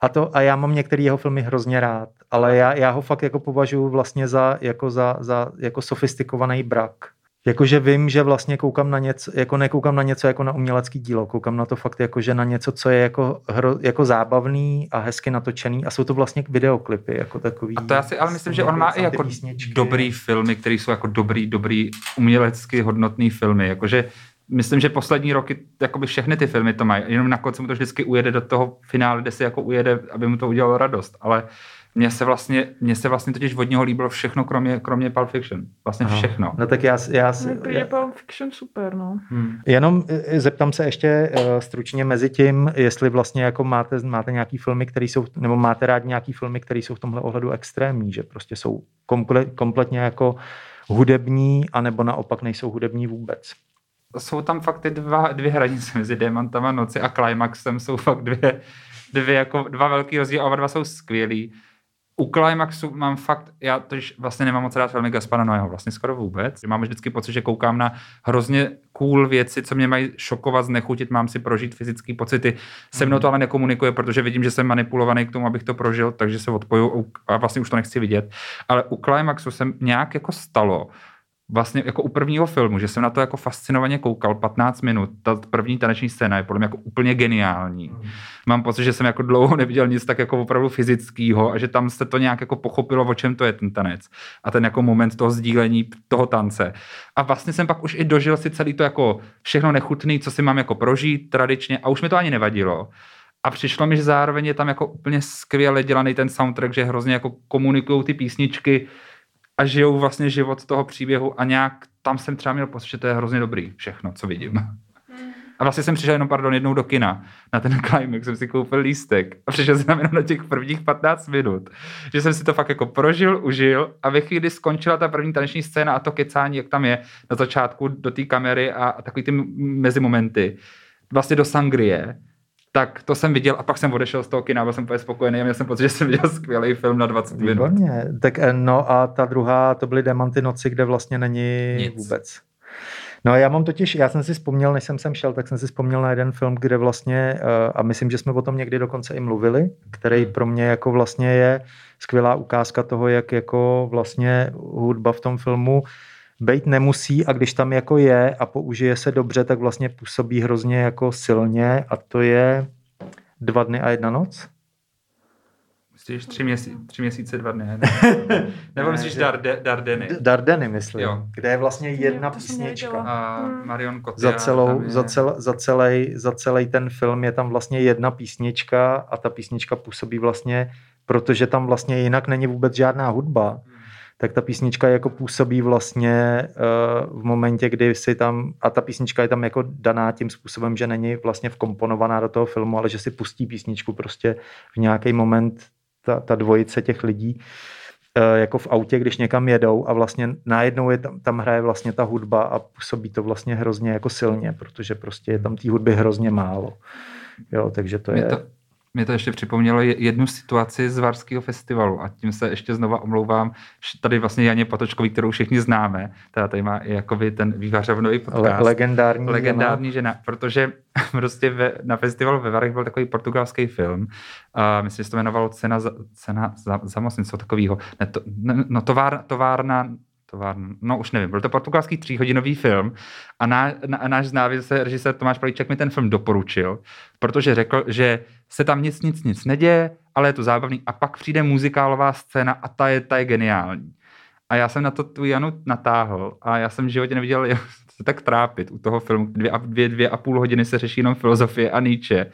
a to, a já mám některé jeho filmy hrozně rád, ale já, já ho fakt jako považuji vlastně za, jako za, za jako sofistikovaný brak. Jakože vím, že vlastně koukám na něco, jako nekoukám na něco jako na umělecký dílo, koukám na to fakt jako, že na něco, co je jako, hro, jako zábavný a hezky natočený a jsou to vlastně videoklipy jako takový. A to já si ale myslím, že on má i jako písničky. dobrý filmy, které jsou jako dobrý, dobrý umělecky hodnotný filmy. Jakože myslím, že poslední roky jakoby všechny ty filmy to mají. Jenom na konci mu to vždycky ujede do toho finále, kde si jako ujede, aby mu to udělalo radost. Ale mně se vlastně, mně se vlastně totiž od něho líbilo všechno, kromě, kromě Pulp Fiction. Vlastně Aha. všechno. No tak já, já, já, príde Pulp Fiction super, no. Hmm. Jenom eh, zeptám se ještě eh, stručně mezi tím, jestli vlastně jako máte, máte nějaký filmy, které jsou, nebo máte rád nějaký filmy, které jsou v tomhle ohledu extrémní, že prostě jsou komple, kompletně jako hudební, anebo naopak nejsou hudební vůbec. Jsou tam fakt ty dva, dvě hranice mezi Démantama noci a Climaxem. Jsou fakt dvě, dvě jako dva velký rozdíly a oba dva jsou skvělí. U Climaxu mám fakt, já tož vlastně nemám moc rád filmy Gaspara Noého, vlastně skoro vůbec. Mám vždycky pocit, že koukám na hrozně cool věci, co mě mají šokovat, znechutit, mám si prožít fyzické pocity. Se mnou to ale nekomunikuje, protože vidím, že jsem manipulovaný k tomu, abych to prožil, takže se odpoju a vlastně už to nechci vidět. Ale u Climaxu jsem nějak jako stalo, vlastně jako u prvního filmu, že jsem na to jako fascinovaně koukal 15 minut. Ta první taneční scéna je podle mě jako úplně geniální. Mm. Mám pocit, že jsem jako dlouho neviděl nic tak jako opravdu fyzického a že tam se to nějak jako pochopilo, o čem to je ten tanec. A ten jako moment toho sdílení toho tance. A vlastně jsem pak už i dožil si celý to jako všechno nechutný, co si mám jako prožít tradičně a už mi to ani nevadilo. A přišlo mi, že zároveň je tam jako úplně skvěle dělaný ten soundtrack, že hrozně jako komunikují ty písničky, a žijou vlastně život toho příběhu a nějak tam jsem třeba měl pocit, že to je hrozně dobrý všechno, co vidím. A vlastně jsem přišel jenom, pardon, jednou do kina na ten climax, jsem si koupil lístek a přišel jsem tam jenom na těch prvních 15 minut. Že jsem si to fakt jako prožil, užil a ve chvíli, skončila ta první taneční scéna a to kecání, jak tam je na začátku do té kamery a, a takový ty mezimomenty, vlastně do sangrie, tak to jsem viděl a pak jsem odešel z toho kina, byl jsem úplně spokojený a měl jsem pocit, že jsem viděl skvělý film na 20 minut. Výborně. Tak eh, no a ta druhá, to byly Demanty noci, kde vlastně není Nic. vůbec. No já mám totiž, já jsem si vzpomněl, než jsem sem šel, tak jsem si vzpomněl na jeden film, kde vlastně, eh, a myslím, že jsme o tom někdy dokonce i mluvili, který pro mě jako vlastně je skvělá ukázka toho, jak jako vlastně hudba v tom filmu být nemusí a když tam jako je a použije se dobře, tak vlastně působí hrozně jako silně a to je dva dny a jedna noc. Myslíš tři, měsí, tři měsíce, dva dny? Ne? Nebo myslíš že- Darde, Dardeny? Dardeny, myslím, Jo. kde je vlastně jedna písnička. A Hmm. Marion Cotillard. Za, celou, je- za, cel, za, celý, za celý ten film je tam vlastně jedna písnička a ta písnička působí vlastně, protože tam vlastně jinak není vůbec žádná hudba, tak ta písnička jako působí vlastně uh, v momentě, kdy si tam, a ta písnička je tam jako daná tím způsobem, že není vlastně vkomponovaná do toho filmu, ale že si pustí písničku prostě v nějaký moment ta, ta dvojice těch lidí eh, jako v autě, když někam jedou a vlastně najednou je tam, tam hraje vlastně ta hudba a působí to vlastně hrozně jako silně, protože prostě je tam té hudby hrozně málo. Jo, takže to Mě je... to, mě to ještě připomnělo je- jednu situaci z Varského festivalu a tím se ještě znova omlouvám tady vlastně Janě Patočkový, kterou všichni známe, teda tady má i jakoby ten vývařovnový Le, podcast. legendární. legendární žena, protože prostě ve, na festivalu ve Varech byl takový portugalský film, a myslím, že se to jmenovalo Cena za, cena za, za moc, něco takového. Ne, to, ne, no továr, továrna, továrna, no už nevím, byl to portugalský tříhodinový film a ná, na, náš znávěr se režisér Tomáš Palíček mi ten film doporučil, protože řekl, že se tam nic, nic, nic neděje, ale je to zábavný a pak přijde muzikálová scéna a ta je, ta je geniální. A já jsem na to tu Janu natáhl a já jsem v životě neviděl se tak trápit u toho filmu. Dvě a, dvě, dvě a půl hodiny se řeší jenom filozofie a Nietzsche.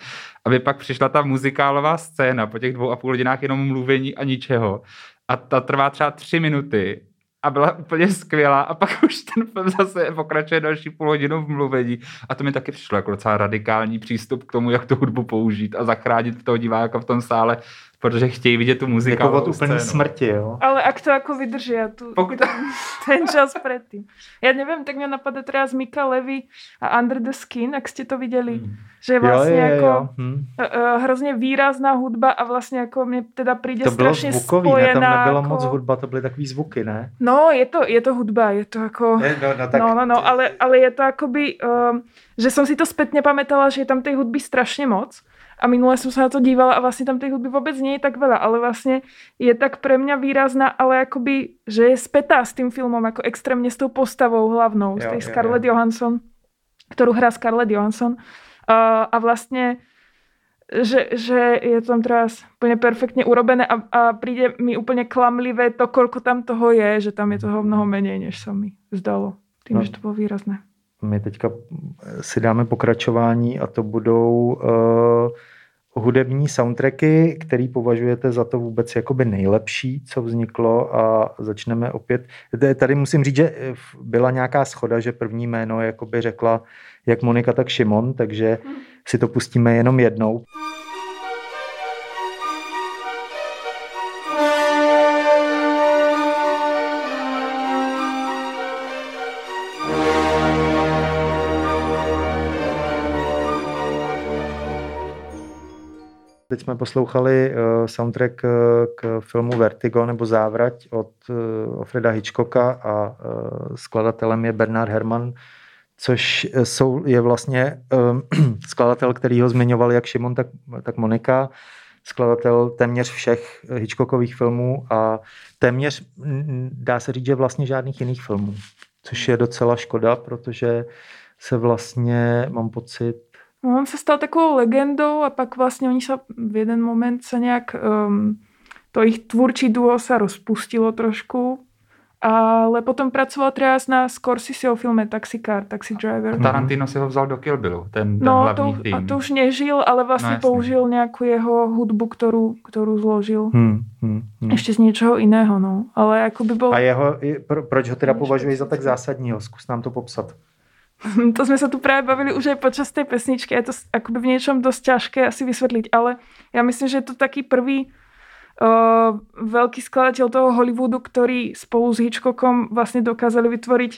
Aby pak přišla ta muzikálová scéna po těch dvou a půl hodinách jenom mluvení a ničeho. A ta trvá třeba tři minuty a byla úplně skvělá. A pak už ten film zase pokračuje další půl hodinu v mluvení. A to mi taky přišlo jako docela radikální přístup k tomu, jak tu hudbu použít a zachránit toho diváka v tom sále, protože chtějí vidět tu Jako muzikálovou od scénu. smrti, jo. Ale ak to ako vydržia tu, Pokud to... ten čas predtým. Ja neviem, tak mňa napadá teraz Mika Levy a Under the Skin, ak ste to videli. Hmm. Že je vlastne jo, jo, ako jo. Hm. uh, hrozně výrazná hudba a vlastně jako mě teda přijde To bylo strašně zvukový, ne? spojená. Tam nebyla jako... moc hudba, to byly takový zvuky, ne? No, je to, je to hudba, je to jako... Ne, No, no, no, no, no, ale, ale je to akoby, um, že som si to spätne pamätala, že je tam tej hudby strašne moc. A minule som sa na to dívala a vlastne tam tej hudby vôbec nie je tak veľa, ale vlastne je tak pre mňa výrazná, ale akoby, že je spätá s tým filmom, ako extrémne s tou postavou hlavnou, Jo, s tej jo, Scarlett jo. Johansson, ktorú hrá Scarlett Johansson. Uh, a vlastne že, že je to tam teraz úplne perfektne urobené a, a príde mi úplne klamlivé to, koľko tam toho je, že tam je toho mnoho menej, než sa mi zdalo. No. no. že to bylo výrazné. My teďka si dáme pokračování a to budou uh, hudební soundtracky, který považujete za to vůbec jakoby nejlepší, co vzniklo a začneme opět. Tady musím říct, že eh, byla nějaká schoda, že první jméno jakoby řekla jak Monika, tak Šimon, takže si to pustíme jenom jednou. Teď jsme poslouchali uh, soundtrack uh, k filmu Vertigo nebo Závrať od uh, Freda Hitchcocka a uh, skladatelem je Bernard Herrmann, což jsou, je vlastně um, skladatel, který ho zmiňoval jak Šimon, tak, tak Monika, skladatel téměř všech Hitchcockových filmů a téměř, dá se říct, že vlastně žádných jiných filmů, což je docela škoda, protože se vlastně, mám pocit, No, on se stal takovou legendou a pak vlastně oni se v jeden moment se nějak, um, to ich tvůrčí duo se rozpustilo trošku, ale potom pracoval třeba na Scorseseho filme Taxi Car, Taxi Driver. Tarantino si ho vzal do Kill Billu, ten, ten No, hlavní to, tým. a to už nežil, ale vlastně No, použil nějakou jeho hudbu, kterou, kterou zložil. hmm, hmm, hmm. Ještě z něčeho jiného, no. Ale jako by byl... A jeho, pro, proč ho teda považuji za tak zásadního? Zkus nám to popsat. To jsme se tu právě bavili už aj počas té pesničky. Je to akoby v něčem dost těžké asi vysvětlit, ale já myslím, že je to taký prvý uh, veľký skladateľ toho Hollywoodu, ktorý spolu s Hitchcockom vlastne dokázali vytvoriť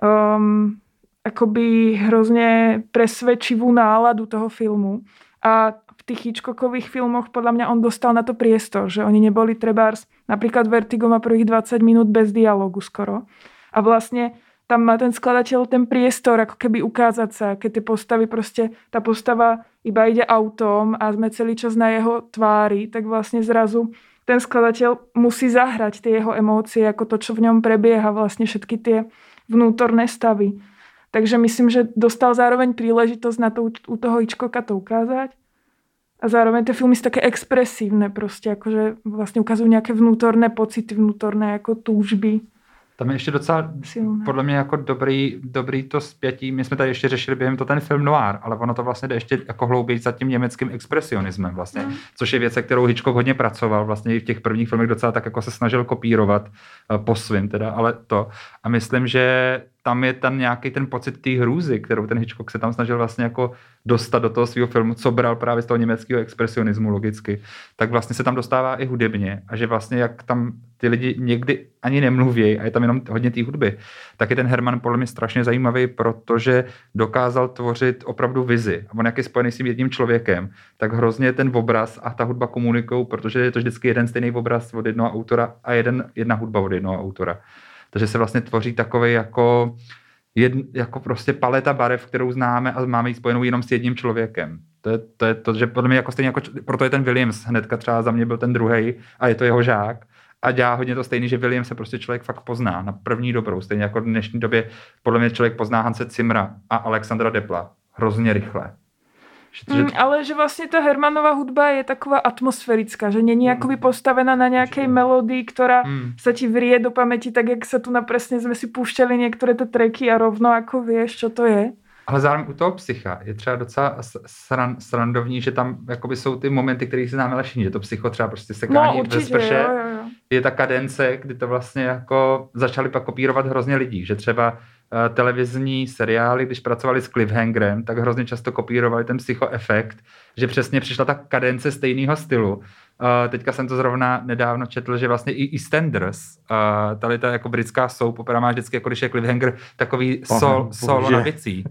um, akoby hrozně presvedčivú náladu toho filmu. A v tých Hitchcockových filmoch podľa mňa on dostal na to priestor, že oni neboli trebárs, napríklad Vertigo má prvých 20 minút bez dialogu skoro. A vlastne tam má ten skladateľ ten priestor, ako keby ukázať sa, keď ty postavy prostě, ta postava iba ide autom a sme celý čas na jeho tvári, tak vlastne zrazu ten skladateľ musí zahrať tie jeho emócie, ako to, čo v ňom prebieha, vlastne všetky tie vnútorné stavy. Takže myslím, že dostal zároveň príležitosť na to u toho Hitchcocka to ukázať. A zároveň ty filmy sú také expresívne prostě, akože vlastne ukazujú nejaké vnútorné pocity, vnútorné jako túžby. Tam je ještě docela Silné. podle mě jako dobrý, dobrý to zpětí. My jsme tady ještě řešili během to ten film noir, ale ono to vlastně jde ještě jako hlouběji za tím německým expresionismem vlastně, No. což je věc, se kterou Hitchcock hodně pracoval, vlastně i v těch prvních filmech docela tak jako se snažil kopírovat eh, po svým teda, ale to. A myslím, že tam je tam nějaký ten pocit té hrůzy, kterou ten Hitchcock se tam snažil vlastně jako dostat do toho svého filmu, co bral právě z toho německého expresionismu logicky, tak vlastně se tam dostává i hudebně a že vlastně jak tam ty lidi někdy ani nemluví a je tam jenom hodně té hudby, tak je ten Herman podle mě strašně zajímavý, protože dokázal tvořit opravdu vizi. A on jak je spojený s tím jedním člověkem, tak hrozně ten obraz a ta hudba komunikují, protože je to vždycky jeden stejný obraz od jednoho autora a jeden, jedna hudba od jednoho autora. Takže se vlastně tvoří takový jako, jed, jako prostě paleta barev, kterou známe a máme ji spojenou jenom s jedním člověkem. To je to, je to že podle mě jako stejně jako, proto je ten Williams hnedka třeba za mě byl ten druhý a je to jeho žák. A dělá hodně to stejný, že William se prostě člověk fakt pozná na první dobrou. Stejně jako v dnešní době podle mě člověk pozná Hanse Cimra a Alexandra Depla. Hrozně rychle. Že, že, Mm, ale že vlastně ta Hermanová hudba je taková atmosférická, že není jakoby postavená na nějaké melodii, která Mm. sa ti vrie do pamäti, tak jak sa tu na presne sme si púšťali niektoré tie tracky a rovno ako vieš, čo to je. Ale zároveň u toho psycha je třeba docela sran, srandovní, že tam jakoby jsou ty momenty, které si známe všichni, že to psycho třeba prostě No sekání ve sprše, jo, jo, jo. je ta kadence, kdy to vlastně jako začali pak kopírovat hrozně lidí, že třeba televizní seriály, když pracovali s cliffhangerem, tak hrozně často kopírovali ten psychoefekt, že přesně přišla ta kadence stejného stylu. Uh, teďka jsem to zrovna nedávno četl, že vlastně i EastEnders, uh, tady ta jako britská soap opera má vždycky, jako když je cliffhanger, takový Aha, sol, solo bože. na bicí.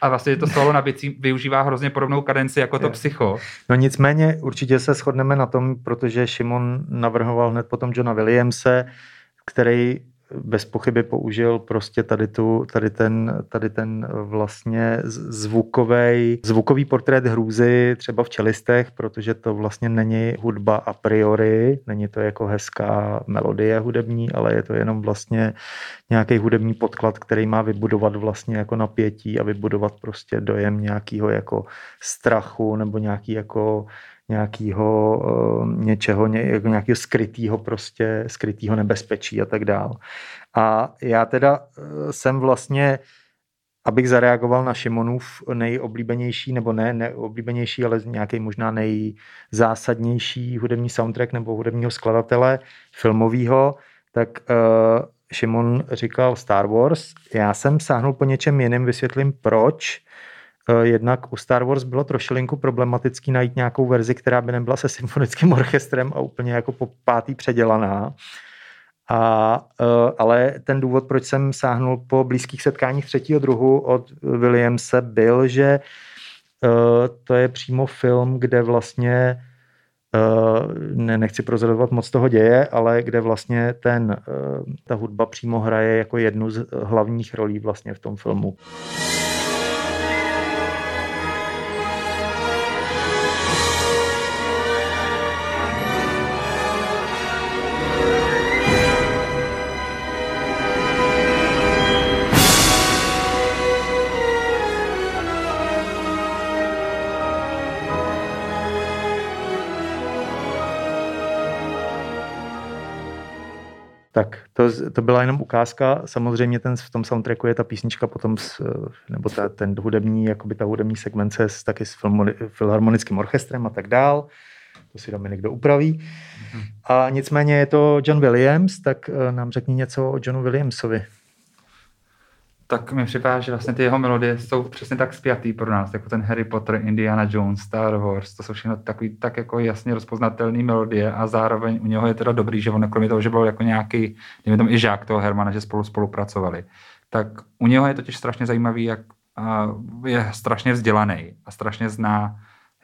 A vlastně to solo na bicí využívá hrozně podobnou kadenci jako to Je. psycho. No nicméně určitě se shodneme na tom, protože Šimon navrhoval hned potom Johna Williamse, který bez pochyby použil prostě tady, tu, tady, ten, tady ten vlastně zvukový, zvukový portrét hrůzy třeba v čelistech, protože to vlastně není hudba a priori, není to jako hezká melodie hudební, ale je to jenom vlastně nějaký hudební podklad, který má vybudovat vlastně jako napětí a vybudovat prostě dojem nějakého jako strachu nebo nějaký jako nějakého uh, něčeho, ně, jako nějakého skrytého prostě, skrytého nebezpečí a tak dál. A já teda uh, jsem vlastně, abych zareagoval na Šimonův nejoblíbenější, nebo ne nejoblíbenější, ale nějaký možná nejzásadnější hudební soundtrack nebo hudebního skladatele filmového, tak uh, Šimon říkal Star Wars. Já jsem sáhnul po něčem jiném, vysvětlím proč. Eh, Jednak u Star Wars bylo trošilinku problematický najít nějakou verzi, která by nebyla se symfonickým orchestrem a úplně jako po pátý předělaná. A, eh, ale ten důvod, proč jsem sáhnul po blízkých setkáních třetího druhu od Williamse, byl, že to je přímo film, kde vlastně ne, nechci prozradovat moc toho děje, ale kde vlastně ten, ta hudba přímo hraje jako jednu z hlavních rolí vlastně v tom filmu. Tak to, to byla jenom ukázka. Samozřejmě ten, v tom soundtracku je ta písnička potom, s, nebo ta, ten hudební, jakoby ta hudební segmence s, taky s filharmonickým orchestrem a tak dál. To si Dominik doupraví. Mm-hmm. A nicméně je to John Williams, tak eh, nám řekni něco o Johnu Williamsovi tak mi připadá, že vlastně ty jeho melodie jsou přesně tak spjatý pro nás, jako ten Harry Potter, Indiana Jones, Star Wars, to jsou všechno takový tak jako jasně rozpoznatelné melodie a zároveň u něho je teda dobrý, že on kromě toho, že byl jako nějaký, dejme tomu i žák toho Hermana, že spolu spolupracovali, tak u něho je totiž strašně zajímavý, jak je strašně vzdělaný a strašně zná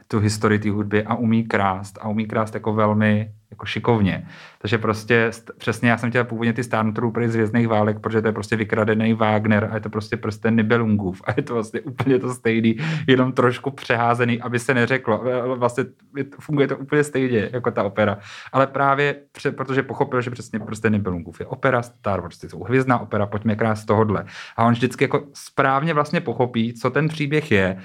tu historii té hudby a umí krást a umí krást jako velmi jako šikovně. Takže prostě přesně já jsem chtěl původně ty Star Troopery z Vězných válek, protože to je prostě vykradený Wagner a je to prostě prostě Nibelungův a je to vlastně úplně to stejný, jenom trošku přeházený, aby se neřeklo. Vlastně funguje to úplně stejně jako ta opera. Ale právě protože pochopil, že přesně prostě Nibelungův je opera, Star Wars jsou hvězdná opera, pojďme krát z tohohle. A on vždycky jako správně vlastně pochopí, co ten příběh je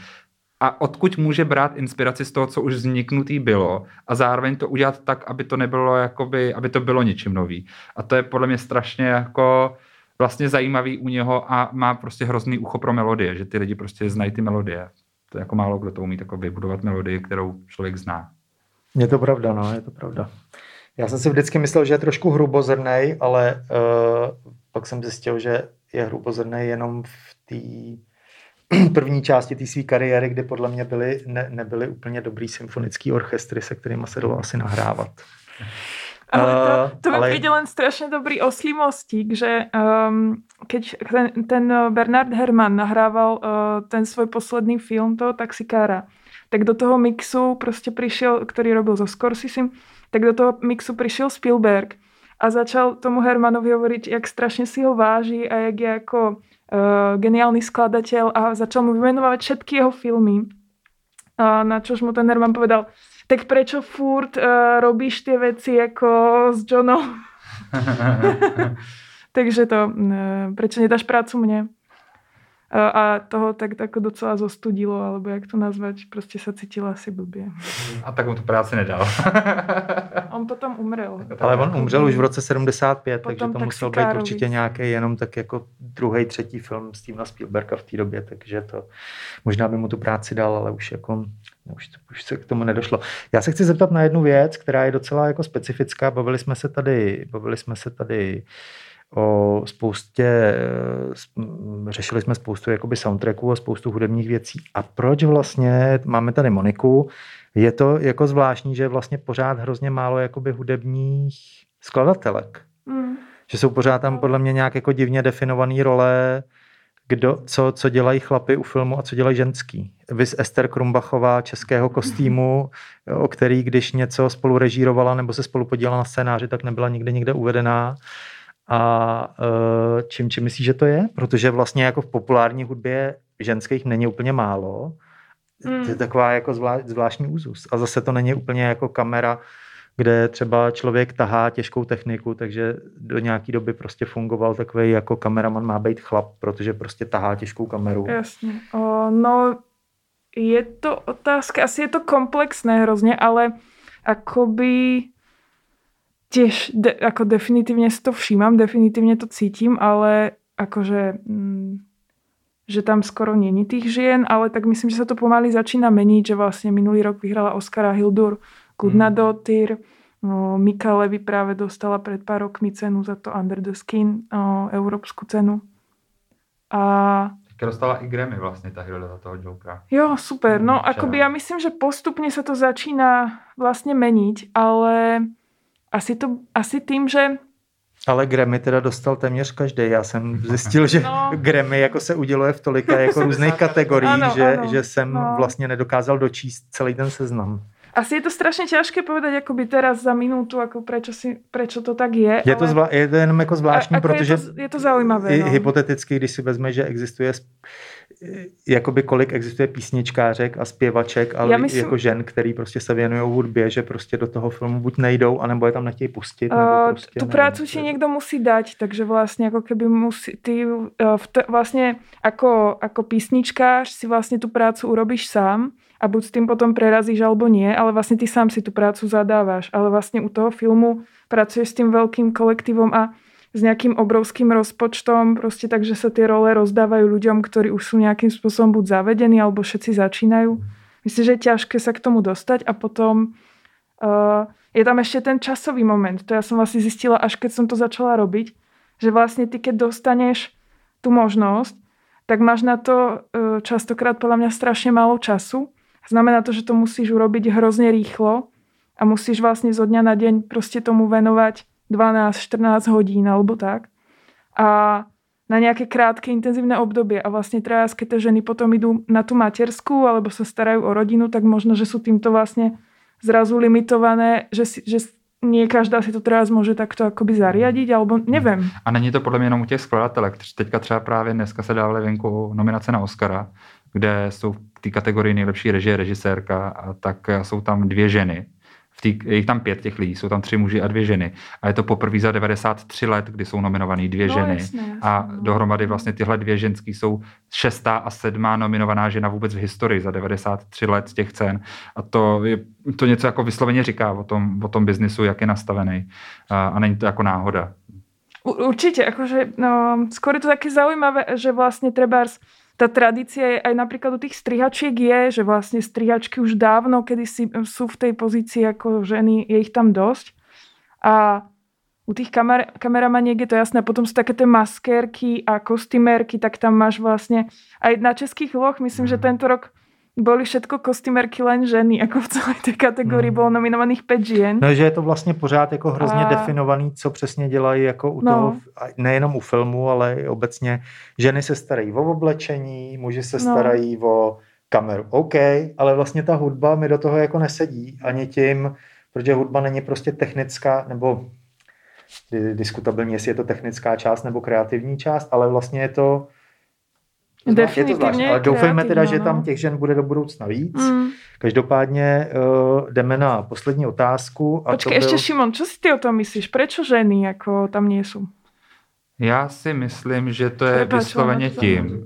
a odkud může brát inspiraci z toho, co už vzniknutý bylo a zároveň to udělat tak, aby to nebylo jakoby, aby to bylo něčím nový. A to je podle mě strašně jako vlastně zajímavý u něho a má prostě hrozný ucho pro melodie, že ty lidi prostě znají ty melodie. To je jako málo kdo to umí jako vybudovat melodii, kterou člověk zná. Je to pravda, no, je to pravda. Já jsem si vždycky myslel, že je trošku hrubozrnej, ale uh, pak jsem zjistil, že je hrubozrnej jenom v té první části té své kariéry, kdy podle mě byly, ne, nebyly úplně dobrý symfonický orchestry, se kterými se dalo asi nahrávat. Ale to, to mi ale... príde len strašne dobrý oslý mostík, že um, keď ten, ten Bernard Herrmann nahrával uh, ten svoj posledný film toho taxikára, tak do toho mixu prostě prišiel, ktorý robil so Scorsese, tak do toho mixu prišiel Spielberg a začal tomu Hermanovi hovoriť, jak strašne si ho váži a jak je ako uh, geniálny skladateľ a začal mu vymenovať všetky jeho filmy. A na čož mu ten Herman povedal, tak prečo furt uh, robíš tie veci ako s Johnom? Takže to, uh, prečo nedáš prácu mne? A toho tak jako docela zostudilo, alebo jak to nazvat, prostě se cítil asi blbě. A tak mu tu práci nedal. on potom umřel. Ale on umřel už v roce 75, potom takže to musel být určitě nějaký jenom tak jako druhý, třetí film Stevena Spielberga v té době, takže to možná by mu tu práci dal, ale už jako už, už se k tomu nedošlo. Já se chci zeptat na jednu věc, která je docela jako specifická. Bavili jsme se tady, bavili jsme se tady o spoustě, eh, řešili jsme spoustu jakoby soundtracků a spoustu hudebních věcí. A proč vlastně, máme tady Moniku, je to jako zvláštní, že je vlastně pořád hrozně málo jakoby hudebních skladatelek. Mm. Že jsou pořád tam podle mě nějak jako divně definované role, kdo, co, co dělají chlapy u filmu a co dělají ženský. Vys Ester Krumbachová českého kostýmu, o který když něco spolu režírovala nebo se spolu podílela na scénáři, tak nebyla nikde nikde uvedená. A e, čím, čím myslíš, že to je? Protože vlastně jako v populární hudbě ženských není úplně málo. Mm. To je hmm. taková jako zvlá, zvláštní úzus. A zase to není úplně jako kamera, kde třeba člověk tahá těžkou techniku, takže do nějaké doby prostě fungoval takový jako kameraman má být chlap, protože prostě tahá těžkou kameru. Jasně. O, no, je to otázka, asi je to komplexné hrozně, ale akoby tiež de, ako definitívne si to všímam, definitívne to cítim, ale akože mm, že tam skoro není tých žien, ale tak myslím, že sa to pomaly začína meniť, že vlastne minulý rok vyhrala Oscara Hildur Gudnadottir, no, Mika Levy práve dostala pred pár rokmi cenu za to Under the Skin, no, európsku cenu. A Teďka dostala i Grammy vlastně ta Hilda za toho Jokera. Jo, super. No, mm, akoby ja myslím, že postupne sa to začína vlastne meniť, ale asi, to, asi tým, že Ale Grammy teda dostal téměř každý. Já jsem zjistil, že No. Grammy jako se uděluje v tolika jako různých kategoriích, Ano, že, ano. že jsem No. vlastně nedokázal dočíst celý ten seznam. Asi je to strašne ťažké povedať akoby teraz za minútu, ako prečo, si, prečo to tak je. Je to, ale... zvla- je to jenom jako zvláštní, A- protože Je to, je to zaujímavé. No. hypoteticky, když si vezme, že existuje jakoby kolik existuje písničkářek a zpěvaček, ale myslím... jako žen, který prostě se věnují hudbě, že prostě do toho filmu buď nejdou, anebo je tam nechtějí pustit. Nebo Uh, prostě, prácu to ti je- niekto musí dať, takže vlastne ako keby musí, ty uh, v te, vlastne ako, ako písničkář si vlastne tú prácu urobíš sám a buď s tým potom prerazíš alebo nie, ale vlastne ty sám si tú prácu zadávaš, ale vlastne u toho filmu pracuješ s tým veľkým kolektívom a s nejakým obrovským rozpočtom, proste takže sa tie role rozdávajú ľuďom, ktorí už sú nejakým spôsobom buď zavedení, alebo všetci začínajú. Myslím, že je ťažké sa k tomu dostať a potom Uh, je tam ešte ten časový moment. To ja som vlastne zistila, až keď som to začala robiť, že vlastne ty, keď dostaneš tú možnosť, tak máš na to uh, častokrát podľa mňa strašne málo času. Znamená to, že to musíš urobiť hrozne rýchlo a musíš vlastne zo dňa na deň proste tomu venovať 12-14 hodín alebo tak. A na nejaké krátke intenzívne obdobie. A vlastne teraz, keď tie ženy potom idú na tú materskú alebo sa starajú o rodinu, tak možno, že sú týmto vlastne zrazu limitované, že, si, že nie každá si to teraz může takto akoby zariadiť, alebo nevím. A není to podle mě jenom u těch skladatelek. Teďka třeba právě dneska se dávaly venku nominace na Oscara, kde jsou v té kategorii nejlepší režie, režisérka, a tak jsou tam dvě ženy. Tý, je jich tam pět těch lidí, jsou tam tři muži a dvě ženy. A je to poprvé za 93 let, kdy jsou nominovaný dvě No, ženy. jasně, jasně, a no. dohromady vlastně tyhle dvě ženský jsou šestá a sedmá nominovaná žena vůbec v historii za 93 let z těch cen. A to je to něco jako vysloveně říká o tom, o tom biznisu, jak je nastavený. A, a není to jako náhoda. U- Určite, akože no, skôr je to také zaujímavé, že vlastne trebárs tá tradícia je aj napríklad u tých strihačiek je, že vlastne strihačky už dávno, kedy si sú v tej pozícii ako ženy, je ich tam dosť. A u tých kamer, kameramaniek je to jasné. Potom sú také tie maskérky a kostymérky, tak tam máš vlastne aj na českých loch, myslím, že tento rok boli všetko kostymérky len ženy, ako v celej tej kategórii Hmm. bolo nominovaných 5 žien. No, že je to vlastně pořád jako hrozně A- definovaný, co přesně dělají jako u No. toho, nejenom u filmu, ale i obecně. Ženy se starají o oblečení, muži se No. starají o kameru. OK, ale vlastně ta hudba mi do toho jako nesedí ani tím, protože hudba není prostě technická, nebo di- diskutabilní, jestli je to technická část nebo kreativní část, ale vlastně je to je to Definitivně zvláštní. Ale doufejme teda, že kreativní, tam no. těch žen bude do budoucna víc. Mm. Každopádně uh, jdeme na poslední otázku. A Počkej, to byl... ešte Šimon, čo si ty o tom myslíš? Prečo ženy ako tam sú? Já si myslím, že to je Prepáč, vysloveně tím.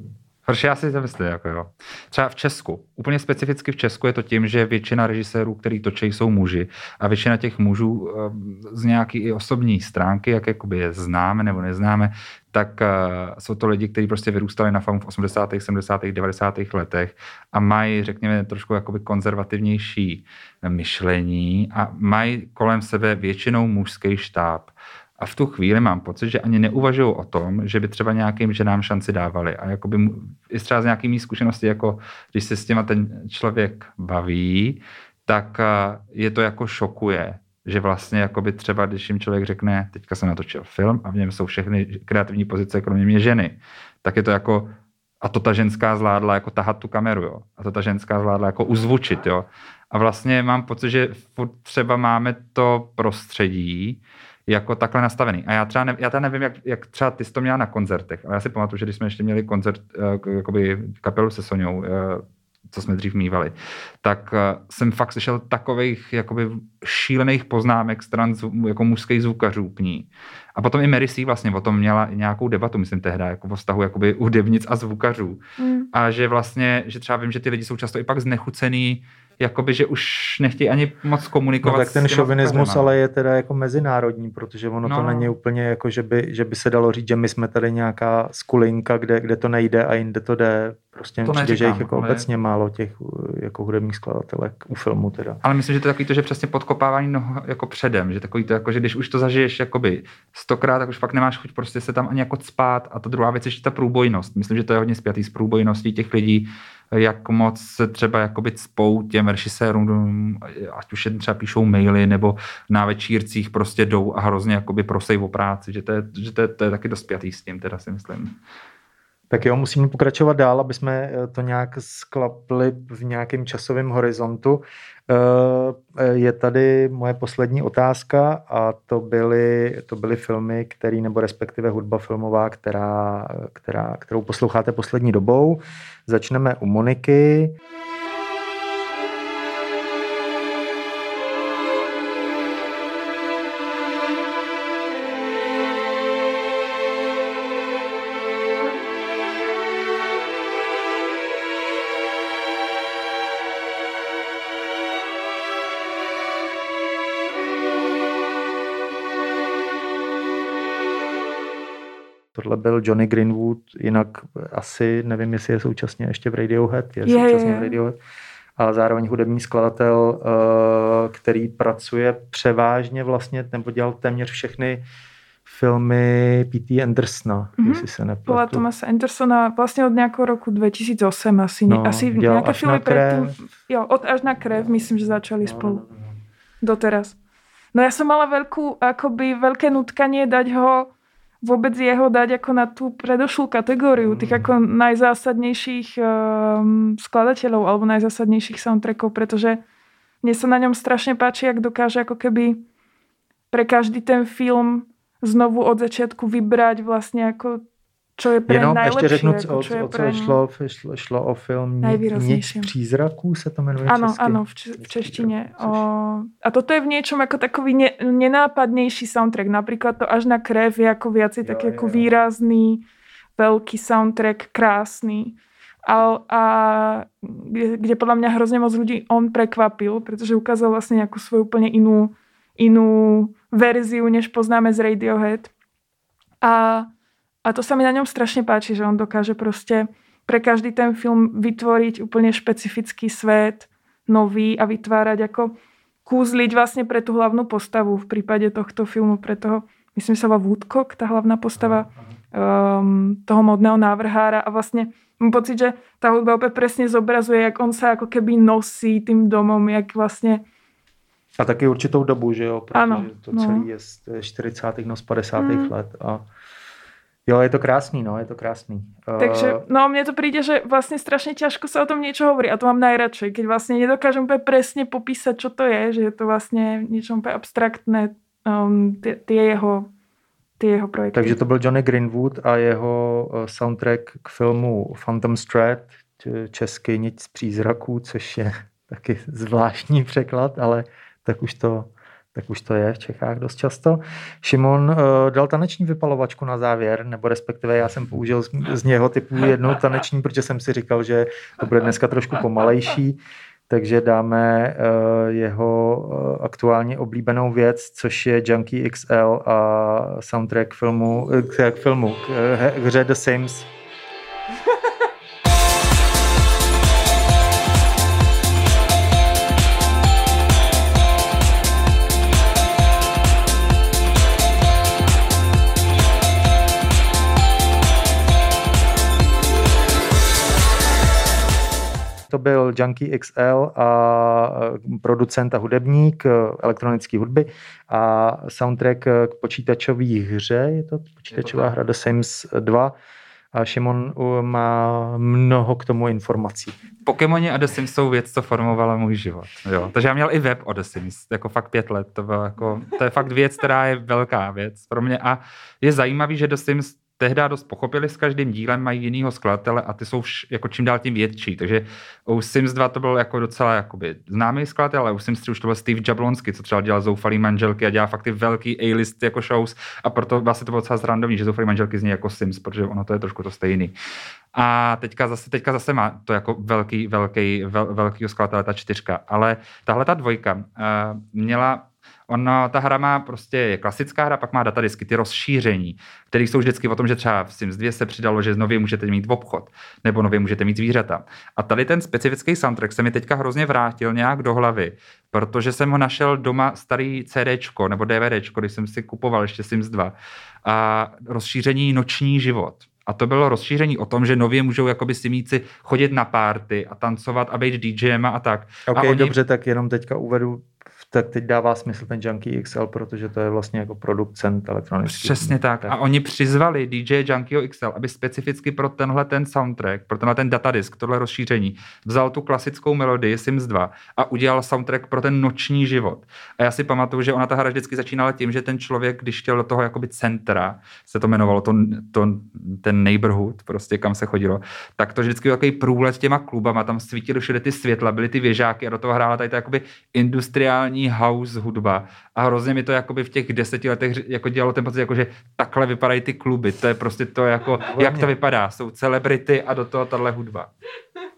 Protože já si to myslím, jako jo. Třeba v Česku, úplně specificky v Česku je to tím, že většina režisérů, který točí, jsou muži a většina těch mužů eh, z nějaký i osobní stránky, jak jakoby je známe nebo neznáme, tak eh, jsou to lidi, kteří prostě vyrůstali na filmu v 80., 70., 90. letech a mají, řekněme, trošku jakoby konzervativnější myšlení a mají kolem sebe většinou mužský štáb. A v tu chvíli mám pocit, že ani neuvažují o tom, že by třeba nějakým ženám šanci dávali. A jakoby i třeba z nějaký mý zkušenosti, jako když se s těma ten člověk baví, tak je to jako šokuje, že vlastně jakoby třeba, když jim člověk řekne, teďka jsem natočil film a v něm jsou všechny kreativní pozice, kromě mě ženy, tak je to jako, a to ta ženská zvládla jako tahat tu kameru, jo. A to ta ženská zvládla jako uzvučit, jo. A vlastně mám pocit, že třeba máme to prostředí, jako takhle nastavený. A já třeba ne, já teda nevím, jak, jak třeba ty jsi to měla na koncertech, ale já si pamatuju, že když jsme ještě měli koncert, eh, jakoby kapelu se Soňou, eh, co jsme dřív mývali, tak eh, jsem fakt slyšel takových jakoby šílených poznámek stran jako mužských zvukařů k ní. A potom i Mary C. vlastně o tom měla nějakou debatu, myslím tehdy, jako o vztahu jakoby hudebnic a zvukařů. Mm. A že vlastně, že třeba vím, že ty lidi jsou často i pak znechucený, jakoby, že už nechtějí ani moc No, komunikovat tak ten šovinismus ale je teda jako mezinárodní, protože ono No. to není úplně jako, že by, že by se dalo říct, že my jsme tady nějaká skulinka, kde, kde to nejde a jinde to jde. Prostě To přijde, že jich jako ale- obecně málo těch uh, jako hudebních skladatelek u filmu teda. Ale myslím, že to je takový to, že přesně podkopávání noho jako předem, že takový to, jako, že když už to zažiješ jakoby stokrát, tak už fakt nemáš chuť prostě se tam ani jako spát. A ta druhá věc je ještě ta průbojnost. Myslím, že to je hodně spjatý s průbojností těch lidí, jak moc se třeba jakoby cpou těm režisérům, ať už jen třeba píšou maily, nebo na večírcích prostě jdou a hrozně jakoby prosej o práci, že to je, že to je, to je taky dost pjatý s tím, teda si myslím. Tak jo, musíme pokračovat dál, aby jsme eh, to nějak sklapli v nějakém časovém horizontu. Eh, Je tady moje poslední otázka a to byly, to byly filmy, který, nebo respektive hudba filmová, která, která, kterou posloucháte poslední dobou. Začneme u Moniky. Byl Johnny Greenwood, jinak asi nevím, jestli je současně ještě v Radiohead, je, Je, současně je. v Radiohead, a zároveň hudební skladatel, eh, který pracuje převážně vlastně, nebo dělal téměř všechny filmy P.T. Andersona, Mhm. jestli se Paula nepletu. Thomasa Andersona vlastně od nějakého roku 2008 asi. No, asi nějaké Až na filmy krev. předtím. Jo, od až na krev, myslím, že začali No, spolu. no, no, no. doteraz. No ja som mala veľkú, akoby veľké nutkanie dať ho, vôbec jeho dať ako na tú predošlú kategóriu tých ako najzásadnejších um, skladateľov alebo najzásadnejších soundtrackov, pretože mne sa na ňom strašne páči, jak dokáže ako keby pre každý ten film znovu od začiatku vybrať vlastne ako čo je pre Jenom najlepšie. ještě řeknu, ako, o, čo je o pre co šlo, šlo, šlo o film Najvýraznějším. přízraků, se to jmenuje Áno, česky. áno, v, č- v češtine. Což- O, a toto je v niečom ako takový ne, nenápadnejší soundtrack. Napríklad to až na krev je ako viacej Jo, taký jo, ako jo. výrazný, veľký soundtrack, krásny. A, a kde, kde podľa mňa hrozne moc ľudí on prekvapil, pretože ukázal vlastne nejakú svoju úplne inú, inú verziu, než poznáme z Radiohead. A, a to sa mi na ňom strašne páči, že on dokáže proste pre každý ten film vytvoriť úplne špecifický svet, nový a vytvárať ako kúzliť vlastne pre tú hlavnú postavu v prípade tohto filmu, pre toho, myslím, že sa volá Woodcock, tá hlavná postava um, toho modného návrhára a vlastne mám pocit, že tá hudba úplne presne zobrazuje, jak on sa ako keby nosí tým domom, jak vlastne A taky určitou dobu, že jo? Protože Ano, to no. celý je z 40. no z 50. Mm. let. A jo, je to krásný, no, je to krásný. Takže, Uh, no mne to príde, že vlastne strašne ťažko sa o tom niečo hovorí a to mám najradšej, keď vlastne nedokážem úplne presne popísať, čo to je, že je to vlastne niečo úplne abstraktné, um, tie, tie jeho tie jeho projekty. takže to byl Johnny Greenwood a jeho uh, soundtrack k filmu Phantom Thread, č- český Niť z přízraků, což je taky zvláštní překlad, ale tak už to, tak už to je v Čechách dost často. Šimon uh, dal taneční vypalovačku na závěr, nebo respektive já jsem použil z, z něho typu jednu taneční, protože jsem si říkal, že to bude dneska trošku pomalejší, takže dáme uh, jeho uh, aktuálně oblíbenou věc, což je Junkie XL a soundtrack filmu, k, k filmu, k, k hře The Sims. To byl Junkie XL a eh, producent a hudebník eh, elektronické hudby a soundtrack eh, k počítačové hře, je to počítačová tak. hra The Sims 2 a Šimon má mnoho k tomu informací. Pokémoni a The Sims jsou věc, co formovala můj život. Jo. Takže já měl i web o The Sims, jako fakt pět let. To, bylo jako, to je fakt věc, která je velká věc pro mě. A je zajímavý, že The Sims tehdy dost pochopili s každým dílem, mají jinýho skladatele a ty jsou vš, jako čím dál tím větší. Takže u Sims 2 to byl jako docela jakoby známý skladatel, ale u Sims 3 už to byl Steve Jablonsky, co třeba dělal Zoufalý manželky a dělá fakt ty velký A-list jako shows a proto vlastně to bylo docela zrandovní, že Zoufalý manželky zní jako Sims, protože ono to je trošku to stejný. A teďka zase, teďka zase má to jako velký, velký, vel, velký skladatele ta čtyřka. Ale tahle ta dvojka uh, měla Ona, ta hra má prostě, je klasická hra, pak má datadisky, ty rozšíření, které jsou vždycky o tom, že třeba v Sims 2 se přidalo, že nově můžete mít obchod, nebo nově můžete mít zvířata. A tady ten specifický soundtrack se mi teďka hrozně vrátil nějak do hlavy, protože jsem ho našel doma starý CDčko nebo DVDčko, když jsem si kupoval ještě Sims 2 a rozšíření Noční život. A to bylo rozšíření o tom, že nově můžou jakoby simíci chodit na párty a tancovat a být DJem a tak. OK, a oni, dobře, tak jenom teďka uvedu, tak teď dává smysl ten Junkie XL, protože to je vlastně jako producent elektronický. Přesně tak. A oni přizvali DJ Junkio XL, aby specificky pro tenhle ten soundtrack, pro tenhle ten datadisk, tohle rozšíření, vzal tu klasickou melodii Sims 2 a udělal soundtrack pro ten noční život. A já si pamatuju, že ona ta hra vždycky začínala tím, že ten člověk, když chtěl do toho jakoby centra, se to jmenovalo to, to, ten neighborhood, prostě kam se chodilo, tak to vždycky byl takový průlet těma klubama, tam svítily všude ty světla, byly ty věžáky a do toho hrála tady ta jakoby industriální house hudba. A hrozně mi to jakoby v těch deseti letech jako dělalo ten pocit, jako, že takhle vypadají ty kluby. To je prostě to, jako, jak to vypadá. Jsou celebrity a do toho tahle hudba.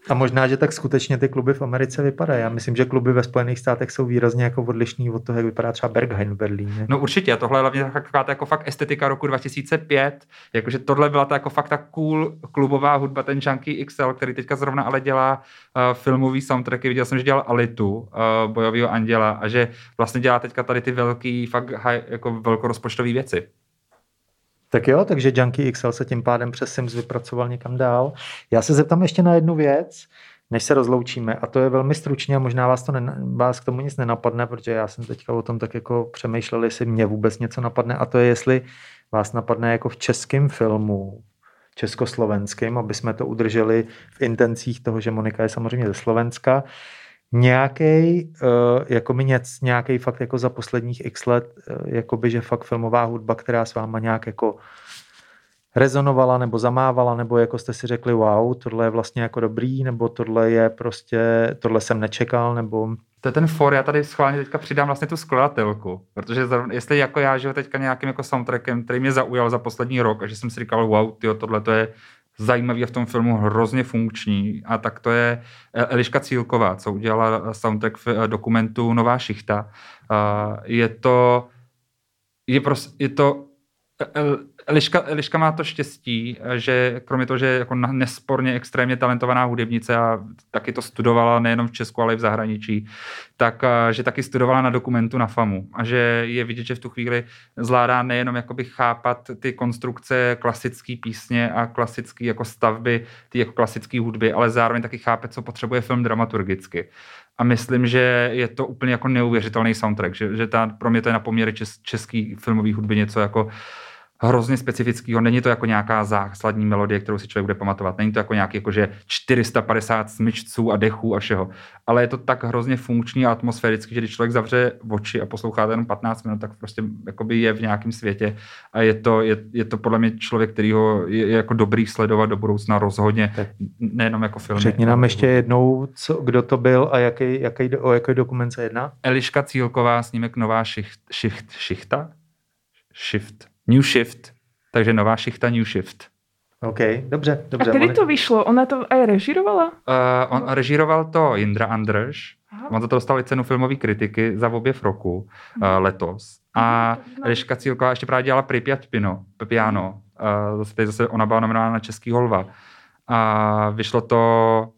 A možná, že tak skutečně ty kluby v Americe vypadají. Já myslím, že kluby ve Spojených státech jsou výrazně jako odlišný od toho, jak vypadá třeba Berghain v Berlíně. No určitě, tohle je hlavně taková ta jako fakt estetika roku 2005, jakože tohle byla ta jako fakt ta cool klubová hudba, ten Junkie XL, který teďka zrovna ale dělá uh, filmový soundtracky, viděl jsem, že dělal Alitu, uh, bojového anděla a že vlastně dělá teďka tady ty velký, fakt high, jako velkorozpočtové věci. Tak jo, takže Junkie XL se tím pádem přes Sims vypracoval někam dál. Já se zeptám ještě na jednu věc, než se rozloučíme, a to je velmi stručně, a možná vás, to ne, vás k tomu nic nenapadne, protože já jsem teďka o tom tak jako přemýšlel, jestli mě vůbec něco napadne, a to je, jestli vás napadne jako v českém filmu, československým, aby jsme to udrželi v intencích toho, že Monika je samozřejmě ze Slovenska, nějaký, uh, jako mi něc, nějaký fakt jako za posledních x let, uh, jakoby, že fakt filmová hudba, která s váma nějak jako rezonovala nebo zamávala, nebo jako jste si řekli, wow, tohle je vlastně jako dobrý, nebo tohle je prostě, tohle jsem nečekal, nebo... To je ten for, já tady schválně teďka přidám vlastně tu skladatelku, protože zrovna, jestli jako já žiju teďka nějakým jako soundtrackem, který mě zaujal za poslední rok a že jsem si říkal, wow, tyjo, tohle to je zajímavý a v tom filmu hrozně funkční. A tak to je Eliška Cílková, co udělala soundtrack v dokumentu Nová šichta. Je to, je, prostě, je to Eliška, Eliška má to štěstí, že kromě toho, že je jako nesporně extrémně talentovaná hudebnice a taky to studovala nejenom v Česku, ale i v zahraničí, tak že taky studovala na dokumentu na FAMu a že je vidět, že v tu chvíli zvládá nejenom jakoby chápat ty konstrukce klasické písně a klasické jako stavby, ty jako klasické hudby, ale zároveň taky chápe, co potřebuje film dramaturgicky. A myslím, že je to úplně jako neuvěřitelný soundtrack, že, že ta, pro mě to je na poměry čes, český filmový hudby něco jako hrozně specifického. Není to jako nějaká základní melodie, kterou si člověk bude pamatovat. Není to jako nějaký jakože 450 smyčců a dechů a všeho. Ale je to tak hrozně funkční a atmosférický, že když člověk zavře oči a poslouchá jenom 15 minut, tak prostě jakoby je v nějakém světě. A je to, je, je to podle mě člověk, který ho je, je jako dobrý sledovat do budoucna rozhodně, tak. nejenom jako film. Řekni nám ještě jednou, co, kdo to byl a jaký, jaký, o jaký dokument se jedná? Eliška Cílková, snímek Nová šicht, šicht, šichta? Shift New Shift, takže nová šichta New Shift. OK, dobře, dobře. A kdy to vyšlo? Ona to aj režírovala? Uh, on režíroval to Jindra Andrš. Aha. On za to dostal i cenu filmové kritiky za objev roku uh, letos. A Eliška Cílková ještě právě dělala Pripyat Pino, Piano. Uh, zase, tady zase ona byla nominována na Český holva. A vyšlo to